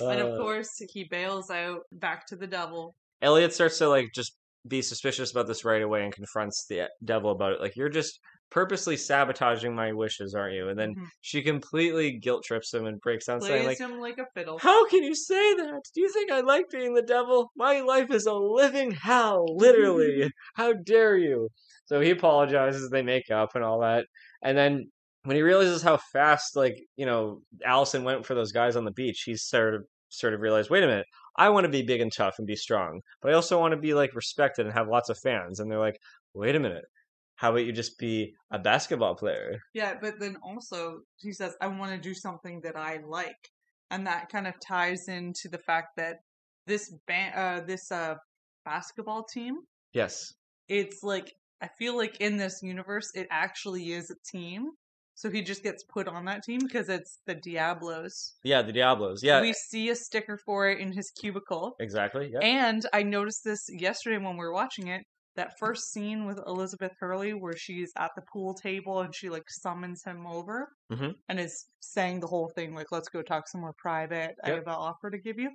and of Uh, course, he bails out back to the devil. Elliot starts to like just be suspicious about this right away and confronts the devil about it. Like you're just purposely sabotaging my wishes, aren't you? And then Mhm. she completely guilt trips him and breaks down saying like. him like a fiddle. How can you say that? Do you think I like being the devil? My life is a living hell, literally. *laughs* How dare you? So he apologizes, they make up and all that. And then when he realizes how fast, like, you know, Allison went for those guys on the beach, he sort of sort of realized, wait a minute, I want to be big and tough and be strong, but I also want to be like respected and have lots of fans. And they're like, wait a minute, how about you just be a basketball player? Yeah, but then also he says, "I want to do something that I like," and that kind of ties into the fact that this band, uh, this uh, basketball team, Yes. it's like I feel like in this universe, it actually is a team. So he just gets put on that team because it's the Diablos. Yeah, the Diablos. Yeah, We see a sticker for it in his cubicle. exactly. Yeah. And I noticed this yesterday when we were watching it. That first scene with Elizabeth Hurley, where she's at the pool table and she like summons him over Mhm. and is saying the whole thing like, "Let's go talk somewhere private. I have an offer to give you."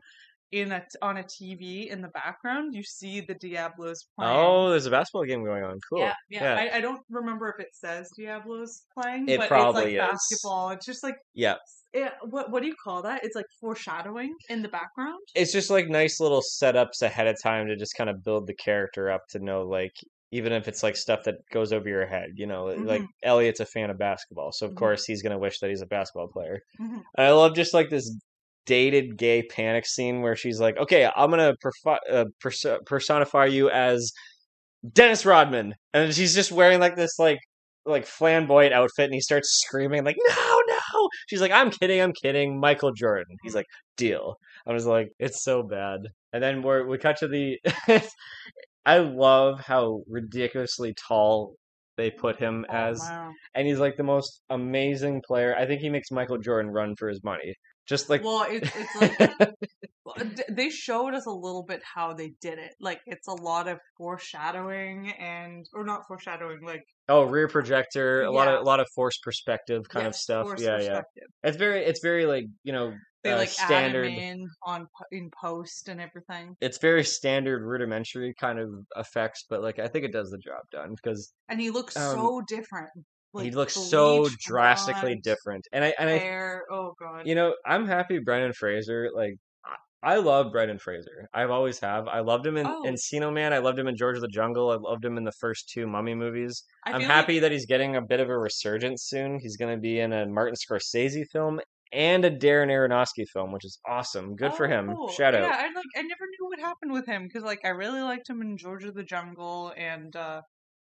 In a on a TV in the background, you see the Diablos playing. Oh, there's a basketball game going on. Cool. Yeah, yeah. Yeah. I, I don't remember if it says Diablos playing, It but probably it's like is. basketball. It's just like Yeah. It, what what do you call that? It's like foreshadowing in the background. It's just like nice little setups ahead of time to just kind of build the character up to know like even if it's like stuff that goes over your head, you know, like Mhm. Elliot's a fan of basketball, so of Mhm. course he's gonna wish that he's a basketball player. Mhm. I love just like this dated gay panic scene where she's like, "Okay, I'm gonna perfi- uh, perso- personify you as Dennis Rodman," and she's just wearing like this like like flamboyant outfit, and he starts screaming like, "No, no!" She's like, "I'm kidding, I'm kidding." Michael Jordan. He's like, "Deal." I was like, "It's so bad." And then we're we cut to the. *laughs* I love how ridiculously tall they put him Oh, as wow. and he's like the most amazing player. I think he makes Michael Jordan run for his money. Just like well, it's it's like *laughs* they showed us a little bit how they did it. Like it's a lot of foreshadowing and or not foreshadowing, like oh, rear projector, a lot of a lot of forced perspective kind of stuff. Yeah, yeah. It's very it's very like, you know, They uh, like standard in on in post and everything, it's very standard rudimentary kind of effects, but like I think it does the job done because and he looks Um, so different. He looks so drastically blonde different. And I and I Hair. Oh god. you know, I'm happy Brendan Fraser like I- I love Brendan Fraser. I've always have. I loved him in Oh. Encino Man. I loved him in George of the Jungle. I loved him in the first two Mummy movies. I I'm feel happy that he's getting a bit of a resurgence soon. He's going to be in a Martin Scorsese film and a Darren Aronofsky film, which is awesome. Good for Oh, him. cool. Shout out. Yeah, I like. I never knew what happened with him because, like, I really liked him in George of the Jungle, and uh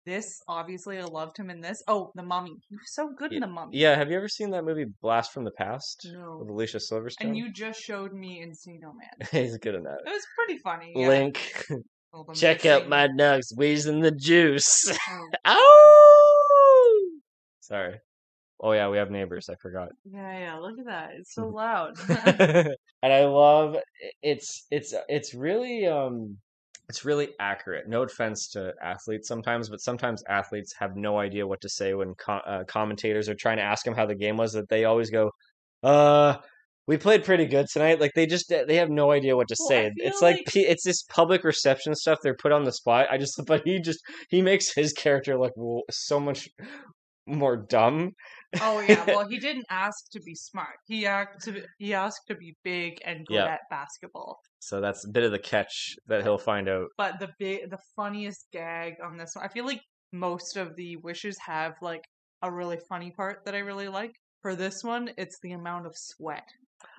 this obviously I loved him in this. Oh, The Mummy. He was so good in The Mummy. Yeah, have you ever seen that movie Blast from the Past No. with Alicia Silverstone? And you just showed me Encino Man. *laughs* he's good in that. It was pretty funny. Yeah. Link, *laughs* Well, the check out mixing- my nugs, wheezing the juice. Oh, *laughs* Ow! Sorry. Oh yeah, we have neighbors. I forgot. yeah, yeah. Look at that. It's so loud. and I love it's it's it's really um it's really accurate. No offense to athletes sometimes, but sometimes athletes have no idea what to say when co- uh, commentators are trying to ask them how the game was. That they always go, "Uh, we played pretty good tonight." Like they just they have no idea what to Well, say. It's like, like- it's this public reception stuff. They're put on the spot. I just *laughs* but he just he makes his character look so much more dumb. oh yeah. *laughs* Well, he didn't ask to be smart. He asked to. Be, he asked to be big and good at basketball. So that's a bit of the catch that he'll find out. But the big, the funniest gag on this one, I feel like most of the wishes have like a really funny part that I really like. For this one, it's the amount of sweat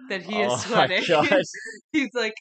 that he is Oh *laughs* my sweating. *laughs* He's like,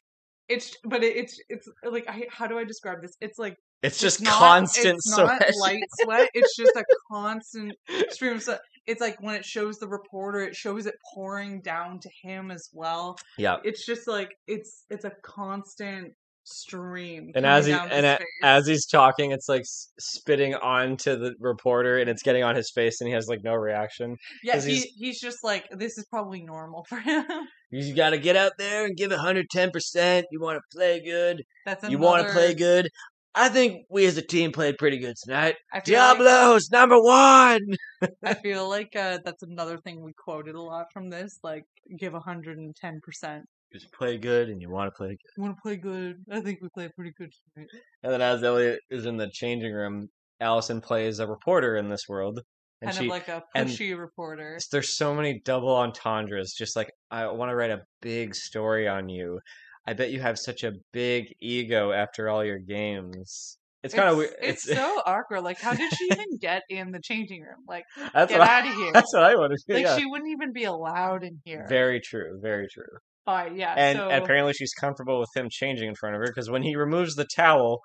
it's, but it, it's, it's like, I, how do I describe this? It's like It's just not- constant it's sweat. not light sweat. It's just a constant stream of sweat. It's like when it shows the reporter, it shows it pouring down to him as well. yeah. It's just like it's it's a constant stream. And as he and a- as he's talking, it's like spitting onto the reporter, and it's getting on his face, and he has like no reaction. yeah, he, he's- he's just like this is probably normal for him. *laughs* You got to get out there and give it hundred ten percent. You want to play good. That's You want to play good. I think we as a team played pretty good tonight. Feel like- Diablos number one. *laughs* I feel like uh, that's another thing we quoted a lot from this. Like, give hundred and ten percent. Just play good, and you want to play good. You want to play good? I think we played pretty good tonight. And then as Elliot is in the changing room, Allison plays a reporter in this world, and Kind she of like a pushy reporter. there's so many double entendres. Just like I want to write a big story on you. I bet you have such a big ego after all your games. It's kind of weird. It's, *laughs* so awkward. Like, how did she even get in the changing room? Like, that's get what I, out of here. That's what I wanted. to like yeah. she wouldn't even be allowed in here. Very true. Very true. But yeah, And so apparently she's comfortable with him changing in front of her because when he removes the towel,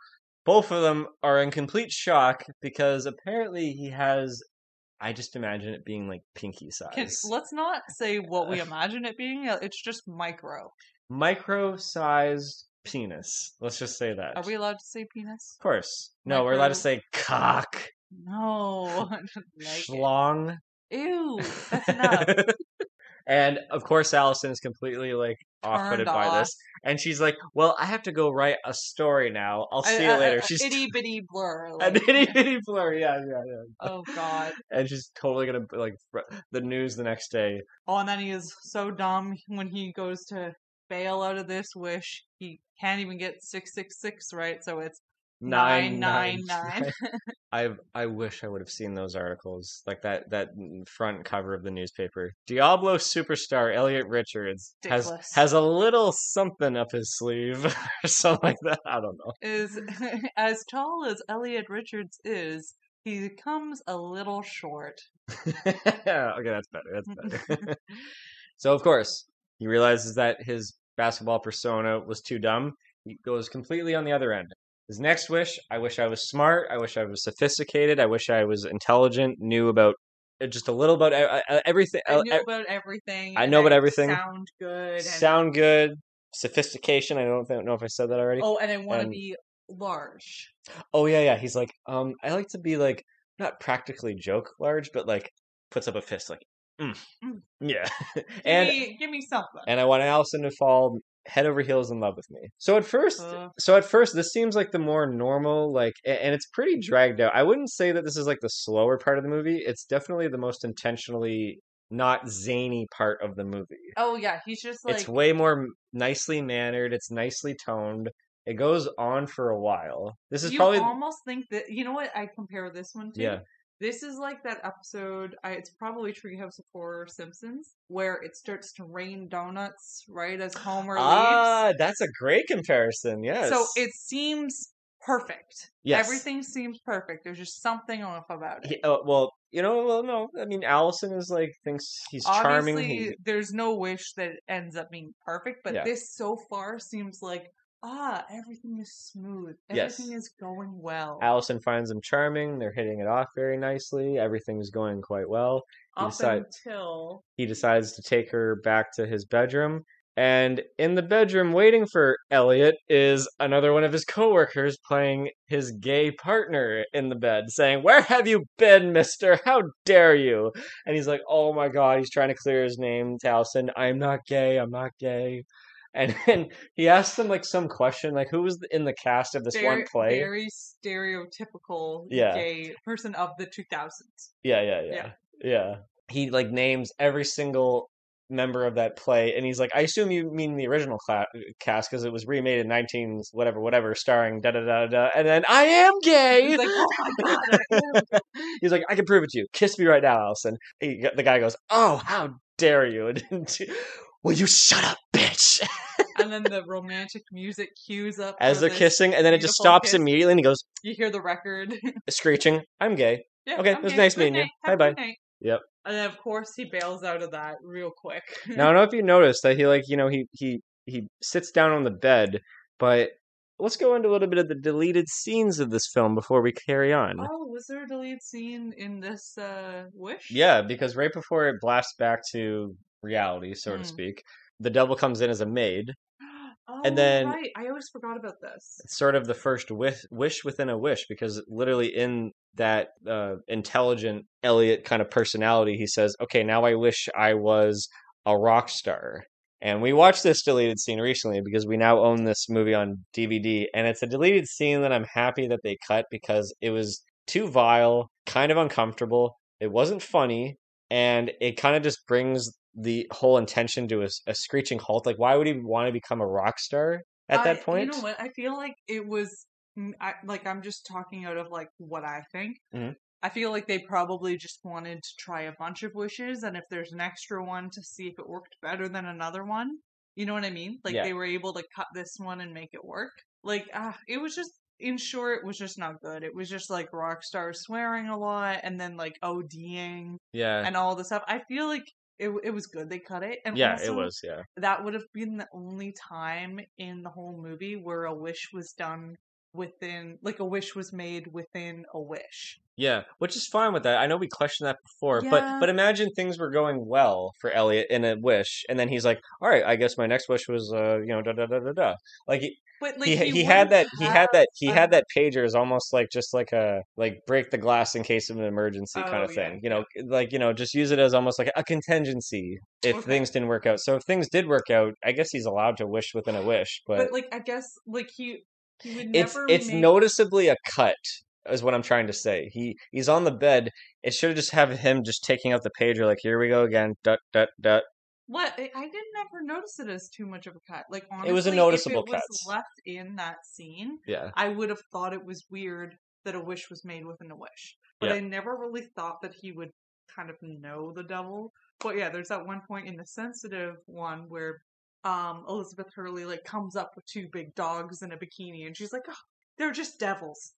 both of them are in complete shock because apparently he has. I just imagine it being like pinky size. can, let's not say what we *laughs* imagine it being. uh, It's just micro. Micro sized penis. Let's just say that. Are we allowed to say penis? Of course. No, we're allowed to say cock, No. I *laughs* don't like it. schlong. Ew, that's enough. *laughs* and of course, Allison is completely like off-putted Turned by this, and she's like, "Well, I have to go write a story now. I'll see you later." a She's itty *laughs* bitty blur. an Like, itty bitty blur. Yeah, yeah, yeah. oh god. And she's totally gonna like fr- the news the next day. Oh, and then he is so dumb when he goes to bail out of this wish. He can't even get six six six right, so it's nine nine nine. I *laughs* I wish I would have seen those articles, like that that front cover of the newspaper. Diablo superstar Elliot Richards has has a little something up his sleeve *laughs* or something like that. I don't know. Is *laughs* as tall as Elliot Richards is, he comes a little short. okay, that's better. That's better. so of course he realizes that his basketball persona was too dumb. He goes completely on the other end. His next wish: I wish I was smart. I wish I was sophisticated. I wish I was intelligent. Knew about uh, just a little about uh, uh, everything. I knew about everything. I know about everything. Sound good. Sound good. Sophistication. I don't know if I said that already. Oh, and I want to be large. Oh yeah, yeah. He's like, um, I like to be like not practically joke large, but like puts up a fist, like, mm, Mm. yeah. *laughs* Give and me, give me something. and I want Allison to fall head over heels in love with me. So at first, Uh. so at first, this seems like the more normal, like, and it's pretty dragged out. I wouldn't say that this is like the slower part of the movie. It's definitely the most intentionally not zany part of the movie. oh yeah, he's just like it's way more nicely mannered. It's nicely toned. It goes on for a while. This is you probably almost think that you know what I compare this one to. yeah. This is like that episode. I, it's probably Treehouse of Horror Simpsons, where it starts to rain donuts right as Homer Ah, leaves. that's a great comparison. Yes. So it seems perfect. yes. Everything seems perfect. There's just something off about it. He- uh, well, you know, well, no. I mean, Allison is like thinks he's charming. He, there's no wish that ends up being perfect, but Yeah. this so far seems like ah, everything is smooth. Yes. Everything is going well. Allison finds him charming. They're hitting it off very nicely. Everything's going quite well. he Up decide- until He decides to take her back to his bedroom. And in the bedroom, waiting for Elliot, is another one of his coworkers playing his gay partner in the bed, saying, Where have you been, mister? How dare you? And he's like, Oh my god, he's trying to clear his name to Allison. I'm not gay, I'm not gay. And *laughs* then he asks him like some question, like who was in the cast of this very, one play? very stereotypical Yeah. gay person of the 2000s. Yeah, yeah, yeah, yeah. He like names every single member of that play, and he's like, "I assume you mean the original cla- cast because it was remade in 19 whatever, whatever, starring da da da da." And then I am gay. He's like, oh my god, I *laughs* He's like, "I can prove it to you. Kiss me right now, Allison." He, the guy goes, "Oh, how dare you!" *laughs* Will you shut up, bitch? *laughs* and then the romantic music cues up As they're kissing, and then it just stops kiss. immediately, and he goes, You hear the record. *laughs* screeching, "I'm gay." yeah, Okay, I'm it was gay. nice Good meeting you. night. Have Bye-bye. Yep. And then of course he bails out of that real quick. Now I don't know if you noticed that he like you know he he he sits down on the bed, but let's go into a little bit of the deleted scenes of this film before we carry on. Oh, was there a deleted scene in this uh, wish? Yeah, because right before it blasts back to reality, so to Hmm. speak, the devil comes in as a maid. Oh, And then- right. I always forgot about this. It's sort of the first wish, wish within a wish, because literally in that uh, intelligent Elliot kind of personality, he says, "Okay, now I wish I was a rock star." And we watched this deleted scene recently because we now own this movie on DVD, and it's a deleted scene that I'm happy that they cut because it was too vile, kind of uncomfortable. It wasn't funny, and it kind of just brings the whole intention to a, a screeching halt. Like, why would he want to become a rock star at I- that point? You know what? I feel like it was I, like I'm just talking out of like what I think. Mhm. I feel like they probably just wanted to try a bunch of wishes, and if there's an extra one, to see if it worked better than another one. You know what I mean? Like Yeah. they were able to cut this one and make it work. Like ah, it was just. In short, it was just not good. It was just like rock stars swearing a lot, and then like ODing Yeah. and all this stuff. I feel like it it was good. They cut it, and yeah, also, it was. Yeah. that would have been the only time in the whole movie where a wish was done within like a wish was made within a wish Yeah, which is fine with that. I know we questioned that before, but Yeah. but imagine things were going well for Elliot in a wish, and then he's like, "All right, I guess my next wish was, uh, you know, da da da da da." Like he but like he, he, he had that he had that he a- had that pager is almost like just like a like break the glass in case of an emergency kind Oh, of yeah, thing. You know, like you know, just use it as almost like a contingency if Okay. things didn't work out. So if things did work out, I guess he's allowed to wish within a wish, but, but like i guess like he it's it's make, noticeably a cut is what i'm trying to say. He he's on the bed. It should have just have him just taking out the pager like here we go again. Dut dut dut. What? I didn't ever notice it as too much of a cut. Like honestly It was a if noticeable it was cut. left in that scene yeah. I would have thought it was weird that a wish was made within a wish. But i never really thought that he would kind of know the devil. But yeah there's that one point in the sensitive one where um elizabeth hurley like comes up with two big dogs in a bikini and she's like oh, they're just devils.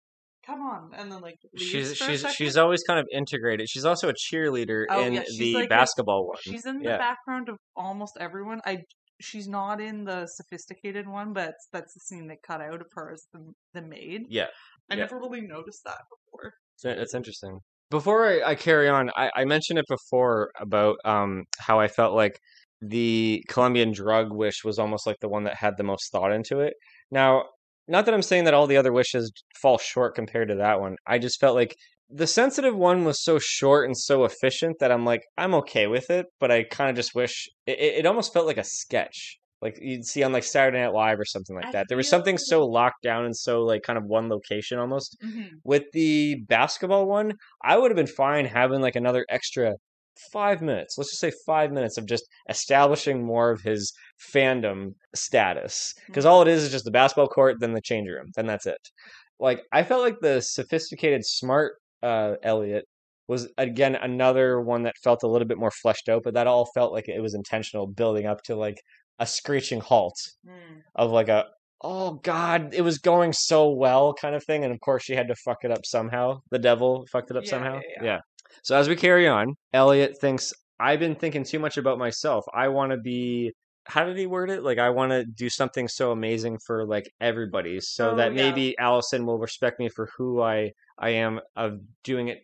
Come on. And then like she's she's she's always kind of integrated. She's also a cheerleader Oh, in yeah, the like basketball one she's in the background of almost everyone. I she's not in the sophisticated one but that's the scene they cut out of her as the, the maid. Yeah. I yeah. never really noticed that before. So That's interesting. Before I, I carry on, I, I mentioned it before about um how I felt like the Colombian drug wish was almost like the one that had the most thought into it. Now, not that I'm saying that all the other wishes fall short compared to that one. I just felt like the sensitive one was so short and so efficient that I'm like, I'm okay with it, but I kind of just wish it, it almost felt like a sketch. Like you'd see on like Saturday Night Live or something like I that. There was something so locked down and so like kind of one location almost mm-hmm. with the basketball one, I would have been fine having like another extra five minutes. Let's just say five minutes of just establishing more of his fandom status. Because all it is is just the basketball court, then the change room, then that's it. Like I felt like the sophisticated, smart uh, Elliot was again another one that felt a little bit more fleshed out, but that all felt like it was intentional, building up to like a screeching halt Mm. of like a oh god it was going so well kind of thing and of course she had to fuck it up somehow the devil fucked it up Yeah, somehow yeah, yeah. So as we carry on elliot thinks i've been thinking too much about myself. I want to be how did he word it? Like i want to do something so amazing for like everybody so Oh, that yeah. maybe allison will respect me for who i i am of doing it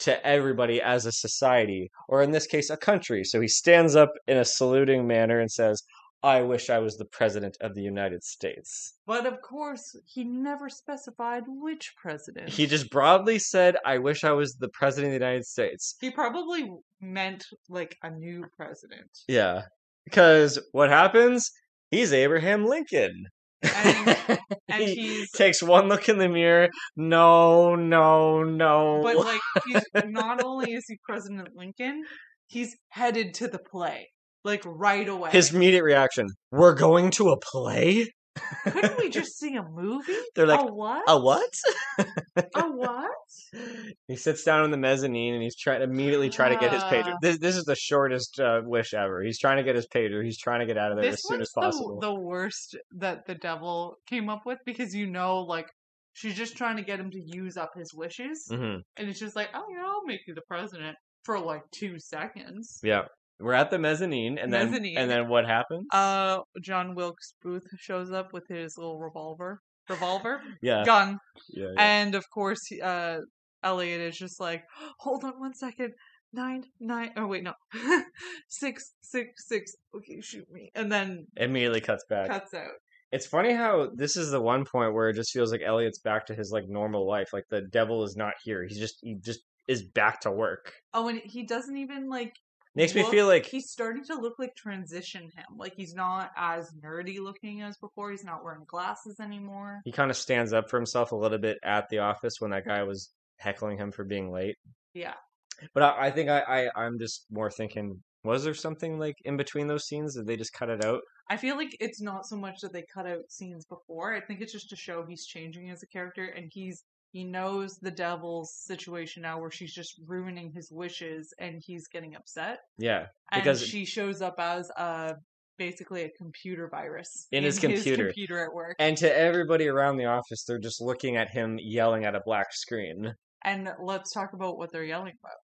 to everybody as a society or in this case a country. So he stands up in a saluting manner and says I wish I was the president of the United States. But of course, he never specified which president. He just broadly said, I wish I was the president of the United States. He probably meant like a new president. Yeah. Because what happens? He's Abraham Lincoln. And- *laughs* and he he's- takes one look in the mirror. No, no, no. But like, he's not only is he President Lincoln, he's headed to the play like right away. His immediate reaction, we're going to a play? Couldn't we *laughs* just see a movie? They're like, a what? a what? A *laughs* what? he sits down in the mezzanine and he's trying to immediately try to get his pager. Ah. This this is the shortest uh, wish ever. He's trying to get his pager. He's trying to get out of there as soon as possible. The, the worst that the devil came up with because you know, like, she's just trying to get him to use up his wishes, hmm and it's just like, oh yeah, I'll make you the president for like two seconds. Yeah, we're at the mezzanine, and then and then what happens? Uh, John Wilkes Booth shows up with his little revolver. revolver, Yeah. gun, Yeah. yeah. and of course, uh, Elliot is just like, hold on one second. Nine, nine, oh wait, no. *laughs* six, six, six. Okay, shoot me. And then Immediately cuts back. cuts out. It's funny how this is the one point where it just feels like Elliot's back to his like normal life. Like the devil is not here. He's just he just is back to work. Oh, and he doesn't even like. Makes me feel like he's starting to look like transition him. Like he's not as nerdy looking as before. He's not wearing glasses anymore. he kind of stands up for himself a little bit at the office when that guy was heckling him for being late. Yeah. But I, I think I, I I'm just more thinking, was there something like in between those scenes? Did they just cut it out? I feel like it's not so much that they cut out scenes before. I think it's just to show he's changing as a character and he's he knows the devil's situation now where she's just ruining his wishes and he's getting upset. Yeah, And Because- she shows up as a basically a computer virus In his computer. computer at work. and to everybody around the office, they're just looking at him yelling at a black screen. And let's talk about what they're yelling about.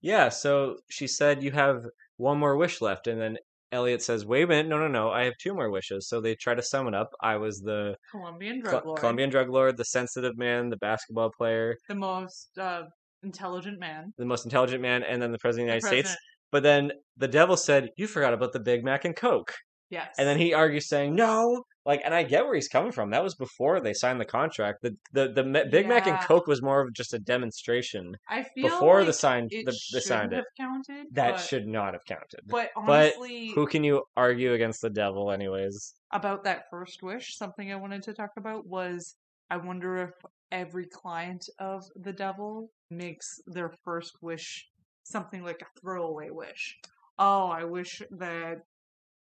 Yeah, so she said you have one more wish left, and then Elliot says, "Wait a minute, no, no, no, I have two more wishes." So they try to sum it up. I was the Colombian Col- drug lord, Colombian drug lord, the sensitive man, the basketball player, the most uh, intelligent man, the most intelligent man, and then the president of the the United States. But then the devil said, "You forgot about the Big Mac and Coke," Yes, and then he argues, saying, "No." Like, and I get where he's coming from. That was before they signed the contract. The the the Ma- Big Mac and Yeah. Coke was more of just a demonstration. I feel before the like signed it the, they signed it. have counted. That but, should not have counted. But but honestly, Who can you argue against the devil, anyways? about that first wish, something I wanted to talk about was I wonder if every client of the devil makes their first wish something like a throwaway wish. Oh, I wish that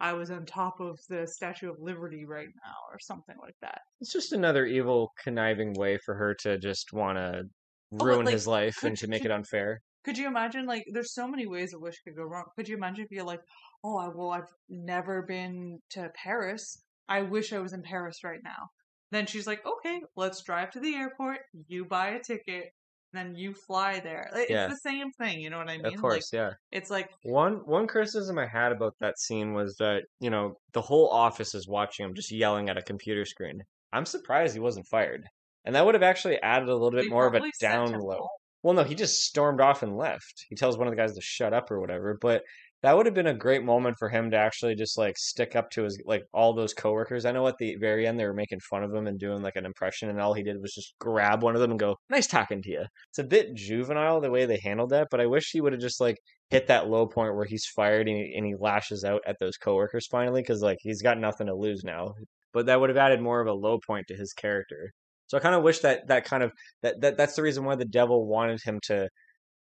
I was on top of the Statue of Liberty right now, or something like that. It's just another evil, conniving way for her to just want to ruin like, his life could and to make could- it unfair. Could you imagine, like, there's so many ways a wish could go wrong. Could you imagine if you're like, oh, I, well, I've never been to Paris. I wish I was in Paris right now. Then she's like, okay, let's drive to the airport. You buy a ticket, then you fly there. Like, Yeah. It's the same thing. You know what I mean? Of course, yeah. It's like, One one criticism I had about that scene was that you know the whole office is watching him just yelling at a computer screen. I'm surprised he wasn't fired, and that would have actually added a little bit they more of a down sent him download. home. Well, no, he just stormed off and left. He tells one of the guys to shut up or whatever. But that would have been a great moment for him to actually just like stick up to his like all those coworkers. I know at the very end they were making fun of him and doing like an impression, and all he did was just grab one of them and go, "Nice talking to you." It's a bit juvenile the way they handled that, but I wish he would have just like hit that low point where he's fired and he, and he lashes out at those coworkers finally because like he's got nothing to lose now. But that would have added more of a low point to his character. So I kind of wish that that kind of that, that that's the reason why the devil wanted him to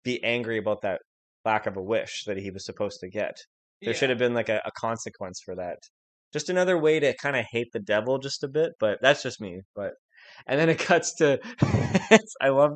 be angry about that lack of a wish that he was supposed to get. There Yeah. should have been like a, a consequence for that. Just another way to kind of hate the devil just a bit, but that's just me. But *laughs* and then it cuts to *laughs* I love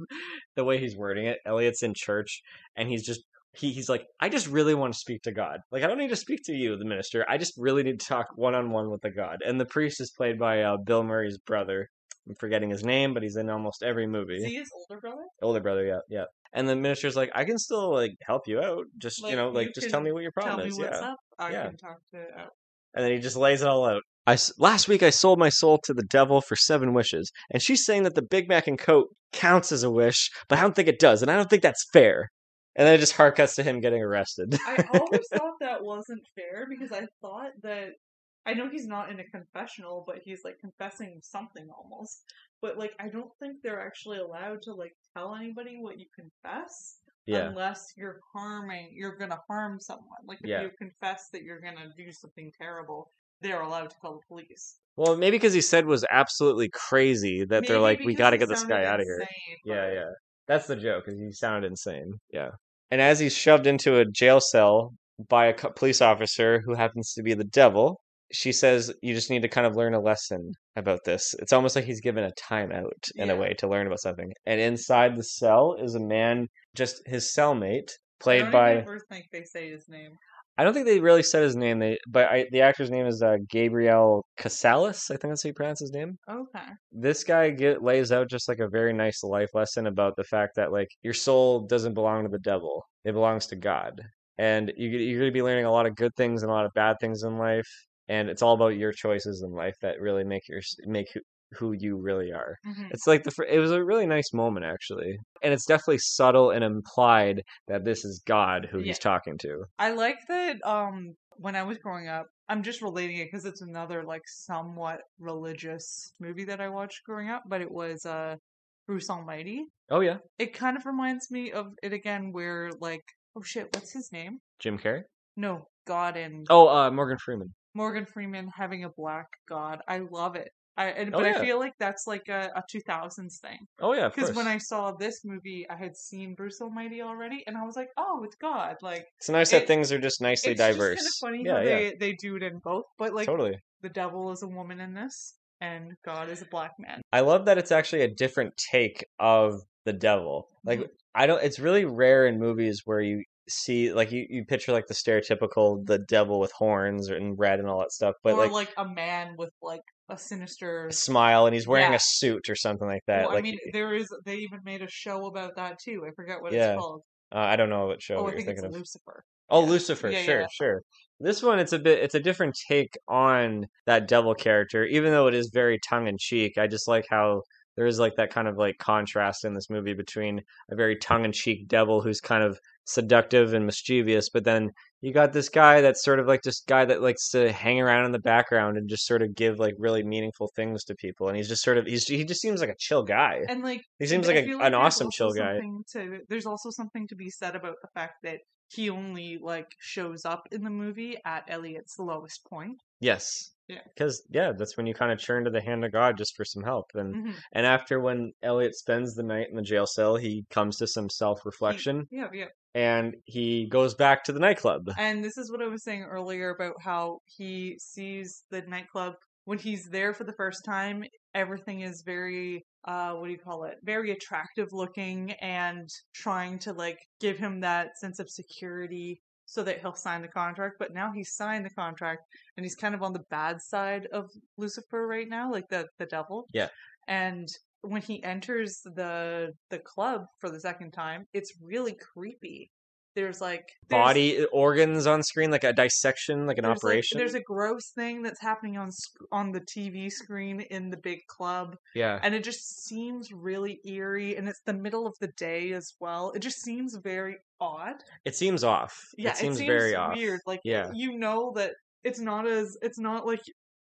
the way he's wording it. Elliot's in church and he's just he, he's like, I just really want to speak to God. Like I don't need to speak to you, the minister. I just really need to talk one on one with the God. And the priest is played by uh, Bill Murray's brother. I'm forgetting his name, but he's in almost every movie Is he his older brother? older brother yeah yeah and the minister's like i can still like help you out just you know like you just tell me what your problem is what's yeah up. I Yeah. can talk to. Oh. and then he just lays it all out I last week i sold my soul to the devil for seven wishes and she's saying that the big mac and coke counts as a wish but i don't think it does and i don't think that's fair and then it just hard cuts to him getting arrested I always *laughs* thought that wasn't fair because I thought that I know he's not in a confessional, but he's like confessing something almost. But like I don't think they're actually allowed to like tell anybody what you confess yeah unless you're harming you're gonna harm someone. Like if Yeah. you confess that you're gonna do something terrible, they're allowed to call the police. well maybe because he said was absolutely crazy that they're like we got to get this guy out of here Yeah, yeah. That's the joke, because he sounded insane. Yeah. And as he's shoved into a jail cell by a police officer who happens to be the devil, she says, You just need to kind of learn a lesson about this. It's almost like he's given a timeout in a way to learn about something. And inside the cell is a man, just his cellmate, I played don't by. ever think they say his name. I don't think they really said his name. They, but I, the actor's name is uh, Gabriel Casseus. I think that's how you pronounce his name Okay. this guy get, lays out just like a very nice life lesson about the fact that like your soul doesn't belong to the devil it belongs to god and you, you're going to be learning a lot of good things and a lot of bad things in life and it's all about your choices in life that really make your make who, who you really are. Mhm. It's like the it was a really nice moment actually, and it's definitely subtle and implied that this is God who Yeah. he's talking to. I like that. Um, when I was growing up, I'm just relating it because it's another like somewhat religious movie that I watched growing up, but it was uh Bruce Almighty. Oh yeah, It kind of reminds me of it again, where like, oh shit, what's his name? Jim Carrey. No, God and Oh, uh, Morgan Freeman. Morgan Freeman having a black God. I love it. I and, Oh, but yeah. I feel like that's like a, a 2000s thing Oh yeah, because when I saw this movie, I had seen Bruce Almighty already, and I was like, oh, it's God. Like it's nice that things are just nicely it's diverse. just kind of funny yeah, how yeah, they they do it in both, but like totally. the devil is a woman in this, and God is a black man. I love that it's actually a different take of the devil. Like Mhm. I don't it's really rare in movies where you see like you, you picture like the stereotypical the devil with horns and red and all that stuff, but or like, like, a man with like a sinister. smile and he's wearing Yeah. a suit or something like that. Well, like I mean, there is. They even made a show about that too. I forget what Yeah. it's called. uh, I don't know what show Oh, I you're think thinking it's of. Lucifer. Oh, Yeah. Lucifer, sure, sure. This one, it's a bit, it's a different take on that devil character, even though it is very tongue in cheek. I just like how there is like that kind of like contrast in this movie between a very tongue in cheek devil who's kind of seductive and mischievous, but then you got this guy that's sort of like this guy that likes to hang around in the background and just sort of give like really meaningful things to people, and he's just sort of he's he just seems like a chill guy. And like He seems like a, feel an awesome chill guy. To, there's also something to be said about the fact that he only like shows up in the movie at Elliot's lowest point. Yes. Yeah. Because yeah, that's when you kind of turn to the hand of God just for some help. And Mhm. and after when Elliot spends the night in the jail cell, he comes to some self reflection Yeah, yeah. and he goes back to the nightclub. And this is what I was saying earlier about how he sees the nightclub when he's there for the first time. Everything is very, uh, what do you call it? Very attractive looking and trying to like give him that sense of security so that he'll sign the contract. But now he's signed the contract and he's kind of on the bad side of Lucifer right now, like the the devil. Yeah. And when he enters the the club for the second time, it's really creepy. There's like there's- Body uh, organs on screen, like a dissection, like an there's, like- operation. there's a gross thing that's happening on on the TV screen in the big club, yeah. and it just seems really eerie. And it's the middle of the day as well. It just seems very odd. It seems off. Yeah, it seems, very off. weird. Like Yeah. you know that it's not as it's not like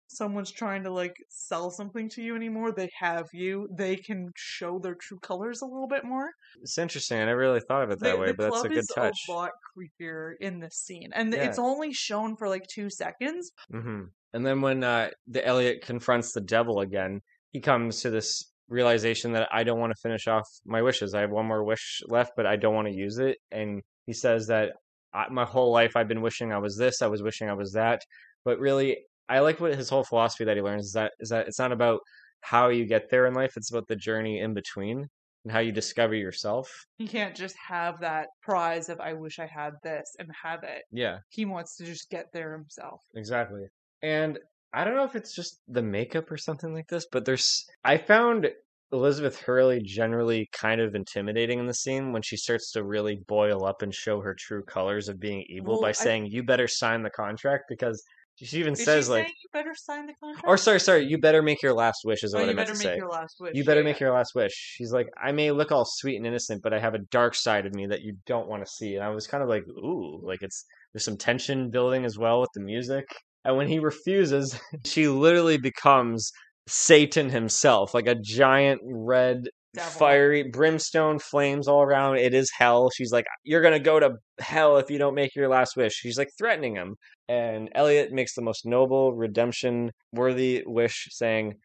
someone's trying to like sell something to you anymore. They have you. They can show their true colors a little bit more. It's interesting. I never really thought of it that the, way, the but that's a good touch. a lot creepier in this scene, and Yeah. it's only shown for like two seconds. hmm And then when uh, the Elliot confronts the devil again, he comes to this realization that I don't want to finish off my wishes. I have one more wish left, but I don't want to use it. And he says that I, my whole life I've been wishing I was this, I was wishing I was that. But really, I like what his whole philosophy that he learns is that is that it's not about how you get there in life; it's about the journey in between and how you discover yourself. He can't just have that prize of I wish I had this and have it. Yeah. He wants to just get there himself. Exactly. And I don't know if it's just the makeup or something like this, but there's I found Elizabeth Hurley generally kind of intimidating in the scene when she starts to really boil up and show her true colors of being evil Well, by I- saying you better sign the contract because she even Is says she like you better sign the contract? or sorry sorry you better make your last wish is Oh, what I you meant better to make say. your last wish. You better yeah. make your last wish. She's like, I may look all sweet and innocent, but I have a dark side of me that you don't want to see. And I was kind of like, ooh, like it's there's some tension building as well with the music. And when he refuses, *laughs* she literally becomes Satan himself, like a giant red Devil. fiery brimstone flames all around. It is hell. She's like, You're gonna go to hell if you don't make your last wish. She's like threatening him. And Elliot makes the most noble, redemption worthy wish, saying,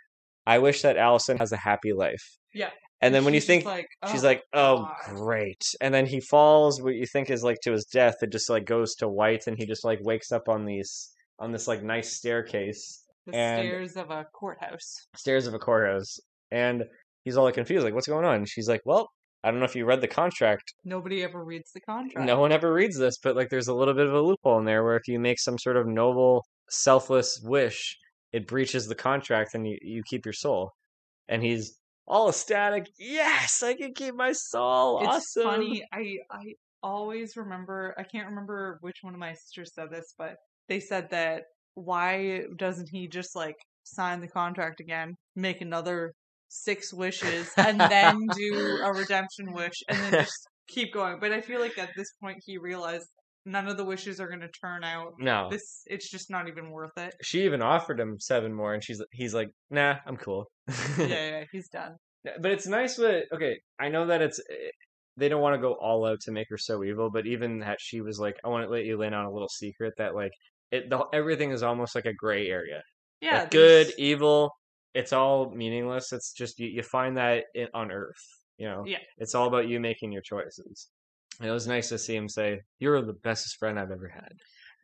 I wish that Allison has a happy life. Yeah. And then when you think like, she's "Oh, like, Oh God." great. And then he falls what you think is like to his death, it just like goes to white and he just like wakes up on these on this like nice staircase the and- stairs of a courthouse. stairs of a courthouse. And he's all like confused, like, what's going on? She's like, Well, I don't know if you read the contract. Nobody ever reads the contract. No one ever reads this, but like there's a little bit of a loophole in there where if you make some sort of noble, selfless wish, it breaches the contract and you, you keep your soul. And he's all ecstatic. Yes, I can keep my soul. It's awesome. funny. I I always remember. I can't remember which one of my sisters said this, but they said that why doesn't he just like sign the contract again, make another six wishes, and then *laughs* do a redemption wish, and then *laughs* just keep going. But I feel like at this point he realized none of the wishes are going to turn out. No, This it's just not even worth it. she even offered him seven more, and she's he's like, nah, I'm cool. Yeah, *laughs* yeah, he's done. But it's nice with okay. I know that it's eh, they don't want to go all out to make her so evil, but even that she was like, I want to let you in on a little secret that like it the, everything is almost like a gray area. Yeah, Like, good, evil, it's all meaningless. It's just you, you find that in, on Earth. You know, Yeah. it's all about you making your choices. And it was nice to see him say, "You're the bestest friend I've ever had."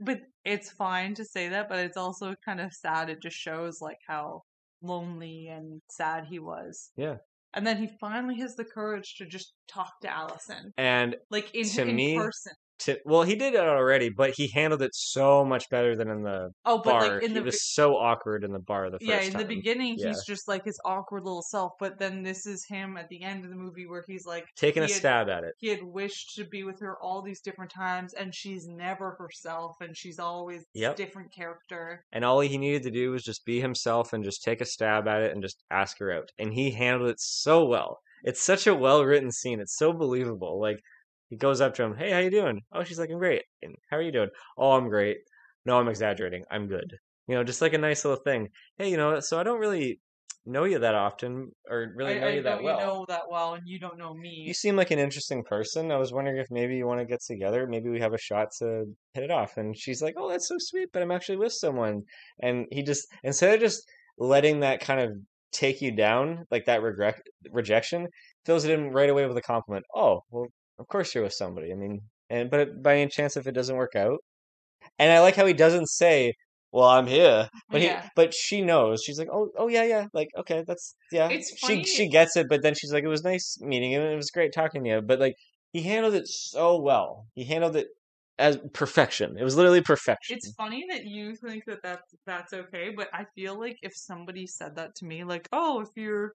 But it's fine to say that, but it's also kind of sad. It just shows like how lonely and sad he was. Yeah. And then he finally has the courage to just talk to Allison, And like in, To in me, person. To, well, he did it already, but he handled it so much better than in the Oh, but bar. like in he the was so awkward in the bar the first yeah, in time. the beginning, Yeah. he's just like his awkward little self. But then this is him at the end of the movie where he's like taking a had- stab at it. He had wished to be with her all these different times, and she's never herself, and she's always Yep. different character. And all he needed to do was just be himself and just take a stab at it and just ask her out. And he handled it so well. It's such a well written scene. It's so believable. Like he goes up to him, "Hey, how you doing?" Oh, she's like, "I'm great." And how are you doing? Oh, I'm great. No, I'm exaggerating. I'm good. You know, just like a nice little thing. Hey, you know, so I don't really know you that often or really I, know I you that well. you know that well, and you don't know me. You seem like an interesting person. I was wondering if maybe you want to get together. Maybe we have a shot to hit it off. And she's like, "Oh, that's so sweet, but I'm actually with someone." And he just instead of just letting that kind of take you down, like that regret rejection, fills it in right away with a compliment. Oh, well, of course you're with somebody. I mean, and but by any chance if it doesn't work out, and I like how he doesn't say. Well, I'm here, but he, but she knows. She's like, oh, oh yeah, yeah. Like, okay, that's yeah. It's she funny- she she gets it, but then she's like, it was nice meeting you, and it was great talking to you. But like, he handled it so well. He handled it as perfection. It was literally perfection. It's funny that you think that that's, that's okay, but I feel like if somebody said that to me, like, oh, if you're,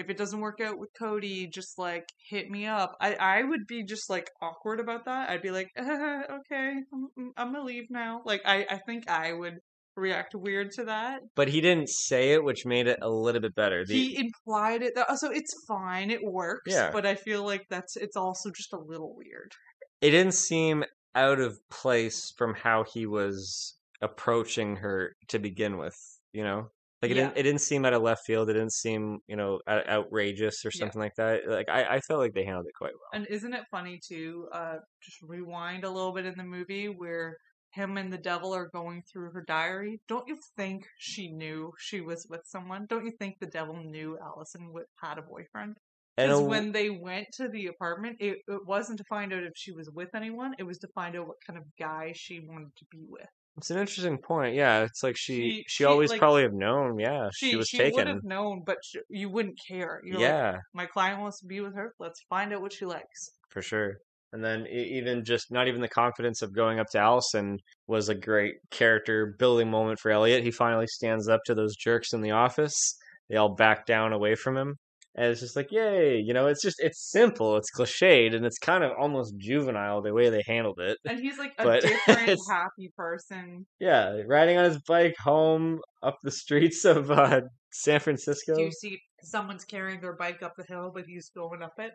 if it doesn't work out with Cody, just like hit me up. I, I would be just like awkward about that. I'd be like, uh, *laughs* okay, I'm, I'm gonna leave now. Like, I, I think I would react weird to that. but he didn't say it, which made it a little bit better. The, he implied it, that, so it's fine, it works. Yeah. But I feel like that's, it's also just a little weird. it didn't seem out of place from how he was approaching her to begin with. You know, like it Yeah. didn't. It didn't seem out of left field. It didn't seem you know out- outrageous or Yeah. something like that. Like I, I felt like they handled it quite well. And isn't it funny to uh, just rewind a little bit in the movie where him and the devil are going through her diary? Don't you think she knew she was with someone? Don't you think the devil knew Allison had a boyfriend? Because when they went to the apartment, it, it wasn't to find out if she was with anyone. It was to find out what kind of guy she wanted to be with. It's an interesting point. Yeah, it's like she She- she, she, always like- probably have known. Yeah, She she, was she taken. would have known, but sh- you wouldn't care. You're like, yeah, my client wants to be with her. Let's find out what she likes. for sure. And then even just not even the confidence of going up to Allison was a great character building moment for Elliot. He finally stands up to those jerks in the office. They all back down away from him. And it's just like, yay, you know, it's just it's simple, it's cliched, and it's kind of almost juvenile the way they handled it. And he's like a But *laughs* different, happy person. Yeah, riding on his bike home up the streets of uh, San Francisco. Do you see someone's carrying their bike up the hill, but he's going up it?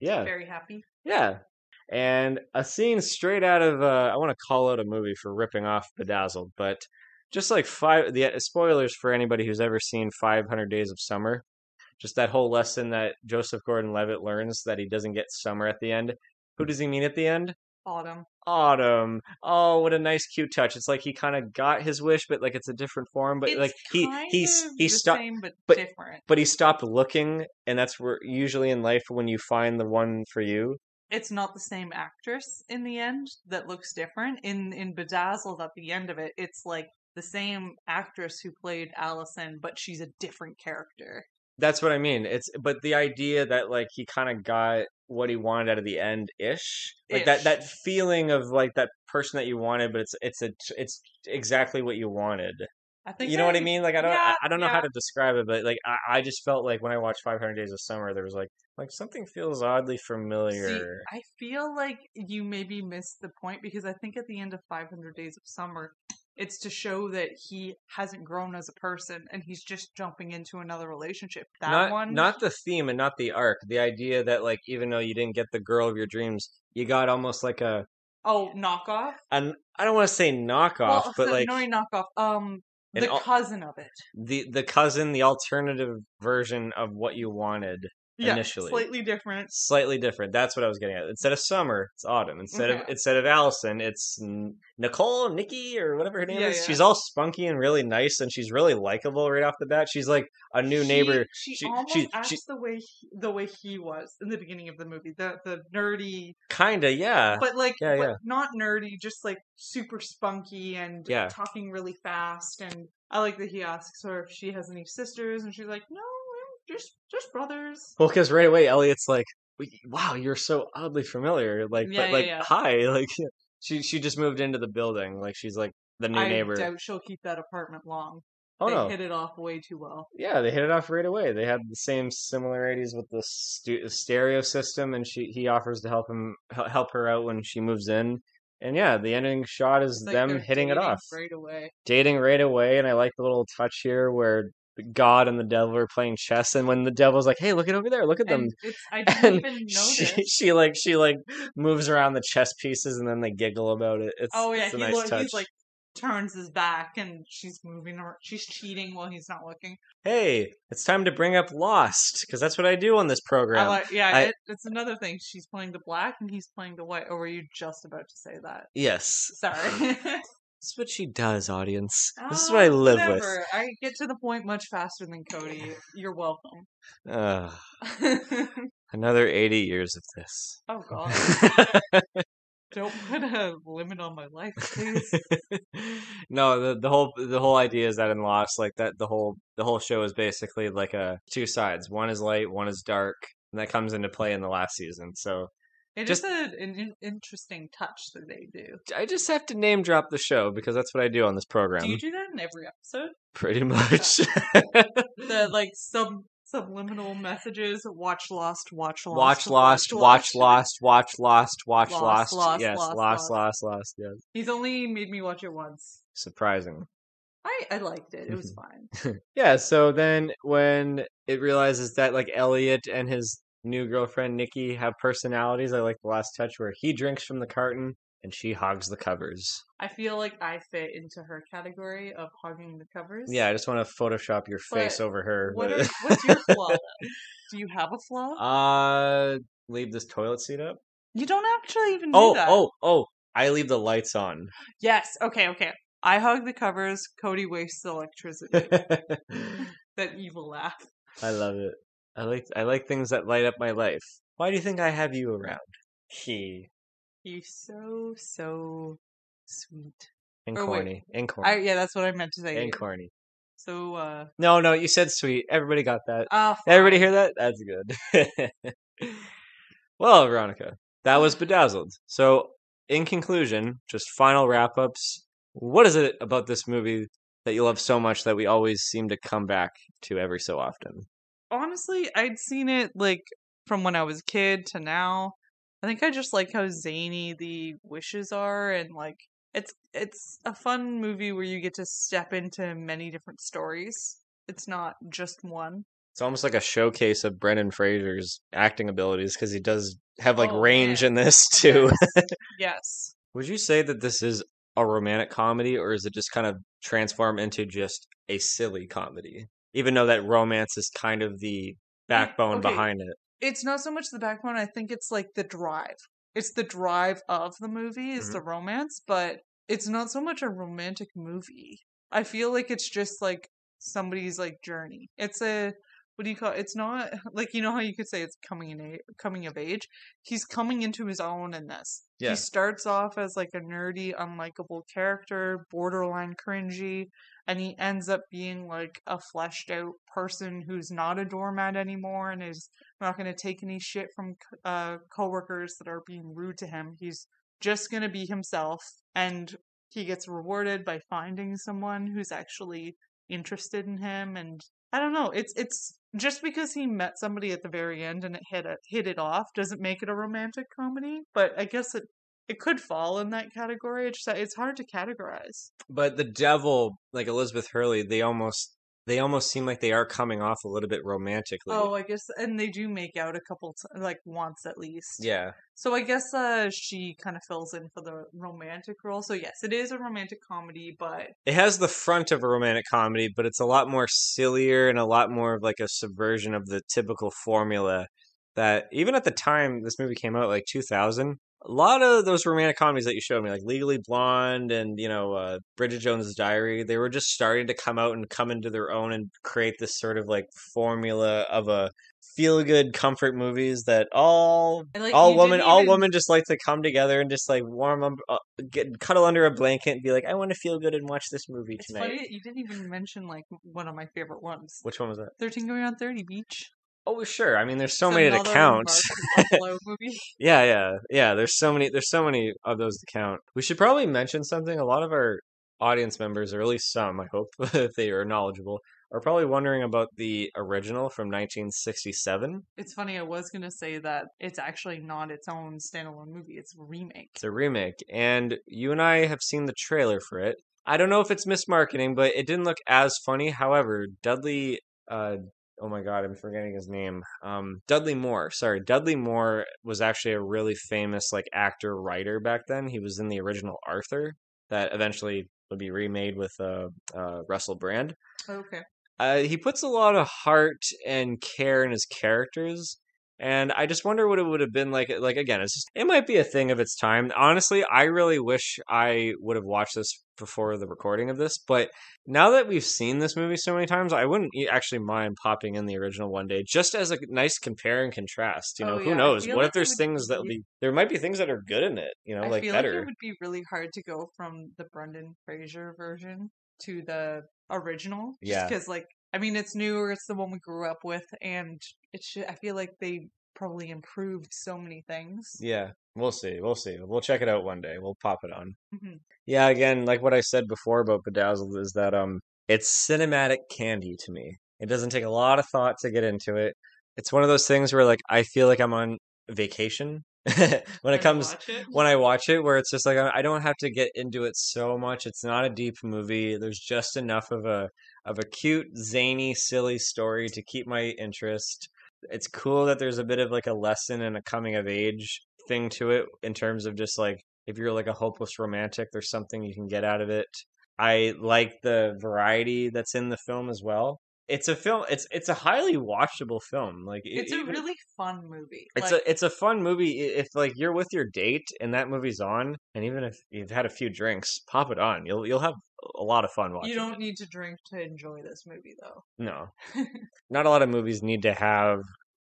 Yeah, Very happy. Yeah. And a scene straight out of uh, I want to call out a movie for ripping off Bedazzled, but just like five the uh, spoilers for anybody who's ever seen 500 Days of Summer, just that whole lesson that Joseph Gordon-Levitt learns that he doesn't get summer at the end. Who does he mean at the end? Autumn. Autumn. Oh, what a nice cute touch. It's like he kind of got his wish, but like it's a different form. But It's like he he's he stopped but, but- different. but he stopped looking, and that's where usually in life when you find the one for you, It's not the same actress in the end that looks different. In in Bedazzled at the end of it, it's like the same actress who played Allison, but she's a different character. That's what I mean. It's but the idea that like he kind of got what he wanted out of the end ish, like that Ish. that feeling of like that person that you wanted, but it's it's a it's exactly what you wanted. I think You know what I mean? Like I don't yeah, I, I don't know how to describe it, but like I, I just felt like when I watched 500 Days of Summer, there was like like something feels oddly familiar. See, I feel like you maybe missed the point because I think at the end of 500 Days of Summer, it's to show that he hasn't grown as a person and he's just jumping into another relationship. That not one, not the theme and not the arc. The idea that like even though you didn't get the girl of your dreams, you got almost like a oh knockoff. an I don't want to say knockoff, well, but *laughs* so- like no, knockoff. Um, the al- cousin of it. the the cousin, the alternative version of what you wanted. Yeah, Initially. slightly different. Slightly different. That's what I was getting at. Instead of Summer, it's Autumn. Instead of instead of Allison, it's Nicole, Nikki, or whatever her name Yeah, is. yeah. She's all spunky and really nice, and she's really likable right off the bat. She's like a new She- neighbor. She, she- almost she- acts she- the way he, the way he was in the beginning of the movie. The the nerdy, Kinda, yeah. but like yeah, but not nerdy, just like super spunky and Yeah. talking really fast. And I like that he asks her if she has any sisters, and she's like, "No, just just brothers." Well, because right away Elliot's like, "Wow, you're so oddly familiar." Like, Yeah, but yeah, like, yeah. hi, *laughs* like she she just moved into the building. Like she's like the new I neighbor. doubt she'll keep that apartment long. oh they no, hit it off way too well. yeah, they hit it off right away. They had the same similarities with the stu- stereo system, and she he offers to help him help her out when she moves in. And yeah, the ending shot is like them hitting it off, right away. dating right away. And I like the little touch here where God and the devil are playing chess, and when the devil's like, "Hey, look at over there, look at them," And it's I *laughs* didn't and she, she like she like moves around the chess pieces and then they giggle about it. It's Oh yeah, it's a he nice he's like turns his back and she's moving or she's cheating while he's not looking. hey, it's time to bring up Lost because that's what I do on this program. I like yeah, I- it, it's another thing. She's playing the black and he's playing the white. Or were you just about to say that? yes, Sorry. *laughs* *laughs* this is what she does, audience. This is what I Ah, live whatever. I get to the point much faster than Cody. You're welcome. with. Ugh, *laughs* another eighty years of this. oh *laughs* god. Don't put a limit on my life, please. *laughs* no, the the whole the whole idea is that in Lost, like that, the whole the whole show is basically like a two sides. One is light, one is dark, and that comes into play in the last season. So It Just- is a, an interesting touch that they do. I just have to name drop the show because that's what I do on this program. Do you do that in every episode? Pretty *laughs* much. The like sub subliminal messages. Watch Lost. Watch Lost. watch Lost, watch Lost, watch Lost, watch Lost, Lost. Lost, yes, Lost, Lost, Lost. Lost, Lost. Yes. He's only made me watch it once. Surprising. I I liked it. It was *laughs* fine. Yeah. So then, when it realizes that like Elliot and his new girlfriend Nikki have personalities, I like the last touch where he drinks from the carton and she hogs the covers. I feel like I fit into her category of hogging the covers. Yeah, I just want to Photoshop your face over her. What are, what's your flaw? Then? *laughs* Do you have a flaw? uh, leave this toilet seat up. you don't actually even do Oh, that. oh, oh! I leave the lights on. Yes. Okay. Okay. I hug the covers. Cody wastes electricity. *laughs* that evil laugh. I love it. I like I like things that light up my life. Why do you think I have you around? He He's so so sweet. and Or wait, corny and corny I yeah, that's what I meant to say. and corny. So uh, No, no, you said sweet. Everybody got that. uh Everybody hear that? That's good. *laughs* well, Veronica, that was *sighs* bedazzled. So, in conclusion, just final wrap ups. What is it about this movie that you love so much that we always seem to come back to every so often? Honestly, I'd seen it like from when I was a kid to now. I think I just like how zany the wishes are and like it's it's a fun movie where you get to step into many different stories. It's not just one. It's almost like a showcase of Brendan Fraser's acting abilities because he does have like Oh, range man. in this too. Yes. *laughs* yes. Would you say that this is a romantic comedy or is it just kind of transform into just a silly comedy? Even though that romance is kind of the backbone okay. behind it. It's not so much the backbone, I think it's like the drive. It's the drive of the movie is Mhm. the romance, but it's not so much a romantic movie. I feel like it's just like somebody's like journey. It's a what do you call it? It's not *laughs* like you know how you could say it's coming in a, coming of age. He's coming into his own in this. Yeah. He starts off as like a nerdy, unlikable character, borderline cringy, and he ends up being like a fleshed out person who's not a doormat anymore and is not going to take any shit from uh coworkers that are being rude to him. He's just going to be himself and he gets rewarded by finding someone who's actually interested in him and I don't know. It's it's just because he met somebody at the very end and it hit it hit it off doesn't make it a romantic comedy, but I guess it it could fall in that category. It's just, it's hard to categorize. But the devil, like Elizabeth Hurley, they almost they almost seem like they are coming off a little bit romantically. Oh, I guess, and they do make out a couple, t- like once at least. yeah. So I guess uh, she kind of fills in for the romantic role. So yes, it is a romantic comedy, but It has the front of a romantic comedy, but it's a lot more sillier and a lot more of like a subversion of the typical formula that even at the time this movie came out, like 2000, a lot of those romantic comedies that you showed me, like Legally Blonde and, you know, uh, Bridget Jones's Diary, they were just starting to come out and come into their own and create this sort of like formula of a feel good comfort movies that all like, all women didn't all women just like to come together and just like warm up uh, get cuddle under a blanket and be like i want to feel good and watch this movie it's tonight funny you didn't even mention like one of my favorite ones. which one was that? Thirteen going on thirty beach. Oh, sure. I mean, there's so It's many to count. Mark *laughs* Ruffalo movie. *laughs* yeah, yeah, yeah. There's so many. There's so many of those to count. We should probably mention something. A lot of our audience members, or at least some, I hope, *laughs* if they are knowledgeable, are probably wondering about the original from 1967. It's funny. I was gonna say that it's actually not its own standalone movie. It's a remake. It's a remake, and you and I have seen the trailer for it. I don't know if it's mismarketing, but it didn't look as funny. However, Dudley, uh, oh my god, I'm forgetting his name. Um, Dudley Moore. Sorry, Dudley Moore was actually a really famous like actor writer back then. He was in the original Arthur that eventually would be remade with uh, uh, Russell Brand. Okay. Uh, he puts a lot of heart and care in his characters, and I just wonder what it would have been like. Like again, it's just, it might be a thing of its time. Honestly, I really wish I would have watched this before the recording of this. But now that we've seen this movie so many times, I wouldn't actually mind popping in the original one day, just as a nice compare and contrast. You know, Oh, who yeah, knows? What like if there's would things that be- there might be things that are good in it. You know, I like feel better. like it would be really hard to go from the Brendan Fraser version to the original. Yeah. Because like I mean, it's newer. It's the one we grew up with, and it should. I feel like they probably improved so many things. Yeah, we'll see. We'll see. We'll check it out one day. We'll pop it on. Mhm. Yeah, again, like what I said before about Bedazzled is that um it's cinematic candy to me. It doesn't take a lot of thought to get into it. It's one of those things where like I feel like I'm on vacation *laughs* when it comes it. when I watch it where it's just like I I don't have to get into it so much. It's not a deep movie. There's just enough of a of a cute, zany, silly story to keep my interest. It's cool that there's a bit of like a lesson and a coming of age thing to it in terms of just like if you're like a hopeless romantic, there's something you can get out of it. I like the variety that's in the film as well. It's a film. It's it's a highly watchable film. Like It's a really fun movie. it's like, a it's a fun movie if like you're with your date and that movie's on, and even if you've had a few drinks, pop it on. You'll you'll have a lot of fun watching. you don't it. need to drink to enjoy this movie, though. No, *laughs* not a lot of movies need to have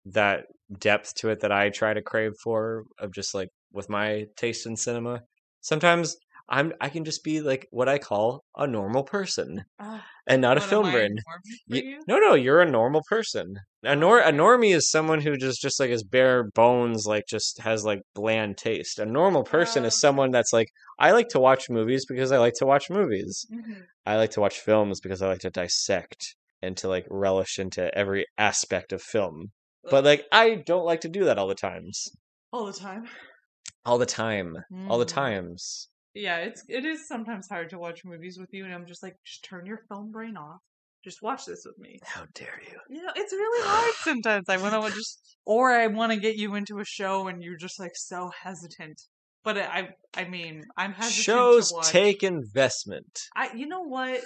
that depth to it that I try to crave for of just like with my taste in cinema. Sometimes I'm I can just be like what I call a normal person Ah, and not a film brain. normie for Ye- you? No, no, you're a normal person. A nor a normie is someone who just just like is bare bones, like just has like bland taste. A normal person is Um, someone that's like, I like to watch movies because I like to watch movies. Mhm. I like to watch films because I like to dissect and to like relish into every aspect of film. But like I don't like to do that all the times. all the time. All the time. All the Mm. times. Yeah, it's it is sometimes hard to watch movies with you, and I'm just like, just turn your film brain off. Just watch this with me. How dare you? You know, it's really hard sometimes. I want to just, or I want to get you into a show, and you're just like so hesitant. But I, I mean, I'm hesitant Shows take investment. I, you know what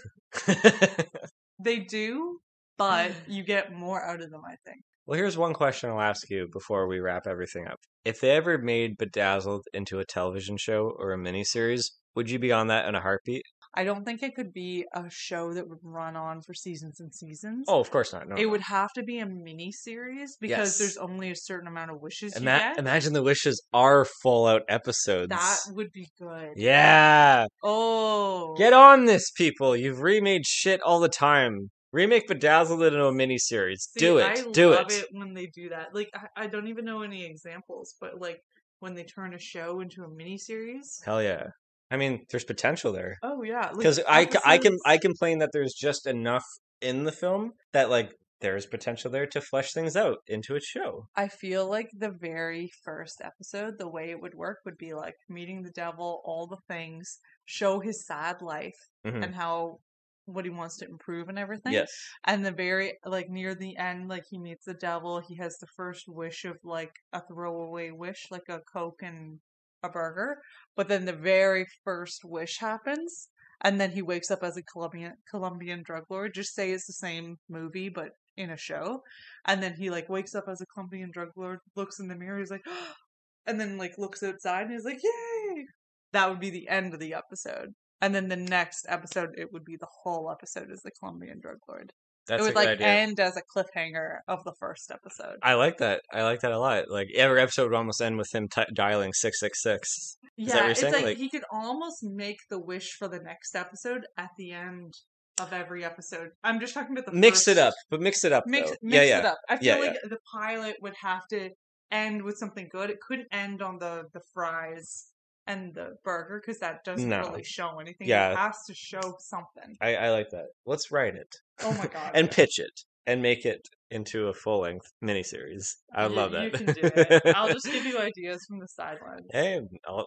*laughs* they do, but *laughs* you get more out of them. I think. Well, here's one question I'll ask you before we wrap everything up. If they ever made Bedazzled into a television show or a miniseries, would you be on that in a heartbeat? I don't think it could be a show that would run on for seasons and seasons. Oh, of course not. No. It no. would have to be a mini series because Yes. there's only a certain amount of wishes you Ima- get. imagine the wishes are full out episodes. That would be good. Yeah. Oh, Get on this, people. You've remade shit all the time. Remake Bedazzled into a miniseries. See, do it. Do it. I do love it. it when they do that. Like I, I don't even know any examples, but like when they turn a show into a mini series. Hell yeah. I mean, there's potential there. Oh yeah, like, because I, c- I can I complain that there's just enough in the film that like there's potential there to flesh things out into a show. I feel like the very first episode, the way it would work would be like meeting the devil, all the things, show his sad life Mhm. and how what he wants to improve and everything. Yes. And the very like near the end, like he meets the devil, he has the first wish of like a throwaway wish, like a Coke and a burger. But then the very first wish happens, and then he wakes up as a Colombian Colombian drug lord. Just say it's the same movie, but in a show. And then he like wakes up as a Colombian drug lord, looks in the mirror, he's like, *gasps* and then like looks outside and he's like, yay! That would be the end of the episode. And then the next episode, it would be the whole episode as the Colombian drug lord. That's it would like idea. end as a cliffhanger of the first episode. I like that. I like that a lot. Like every episode would almost end with him t- dialing six six six. that what yeah, you're it's like, Like- he could almost make the wish for the next episode at the end of every episode. I'm just talking about the Mix it up, but mix it up. Mix, mix yeah, yeah. it up. I feel Yeah, like the pilot would have to end with something good. It couldn't end on the the fries and the burger because that doesn't No. really show anything. Yeah. It has to show something. I, I like that. Let's write it. Oh my god. *laughs* and pitch it and make it into a full length miniseries. I You- love that. You can do it. I'll just give you *laughs* ideas from the sidelines. Hey,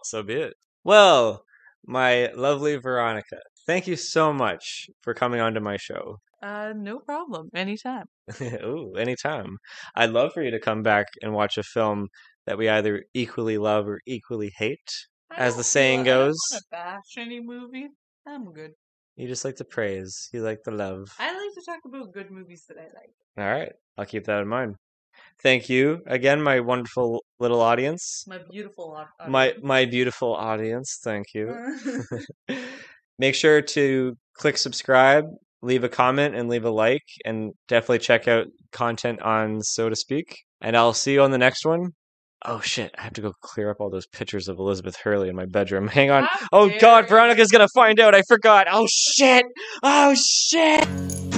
so be it. Well, my lovely Veronica, thank you so much for coming onto my show. Uh, no problem. Anytime. *laughs* Ooh, anytime. I'd love for you to come back and watch a film that we either equally love or equally hate. As the saying feel- I don't goes- wanna bash any movie. I'm good. You just like to praise. You like the love. I like to talk about good movies that I like. All right. I'll keep that in mind. Thank you again, my wonderful little audience. My beautiful au- My audience. my beautiful audience. Thank *laughs* you. *laughs* Make sure to click subscribe, leave a comment, and leave a like, and definitely check out content on So to Speak. And I'll see you on the next one. Oh shit! I have to go clear up all those pictures of Elizabeth Hurley in my bedroom. *laughs* Hang on. How Oh god. Veronica's gonna find out. I forgot. Oh shit! Oh shit!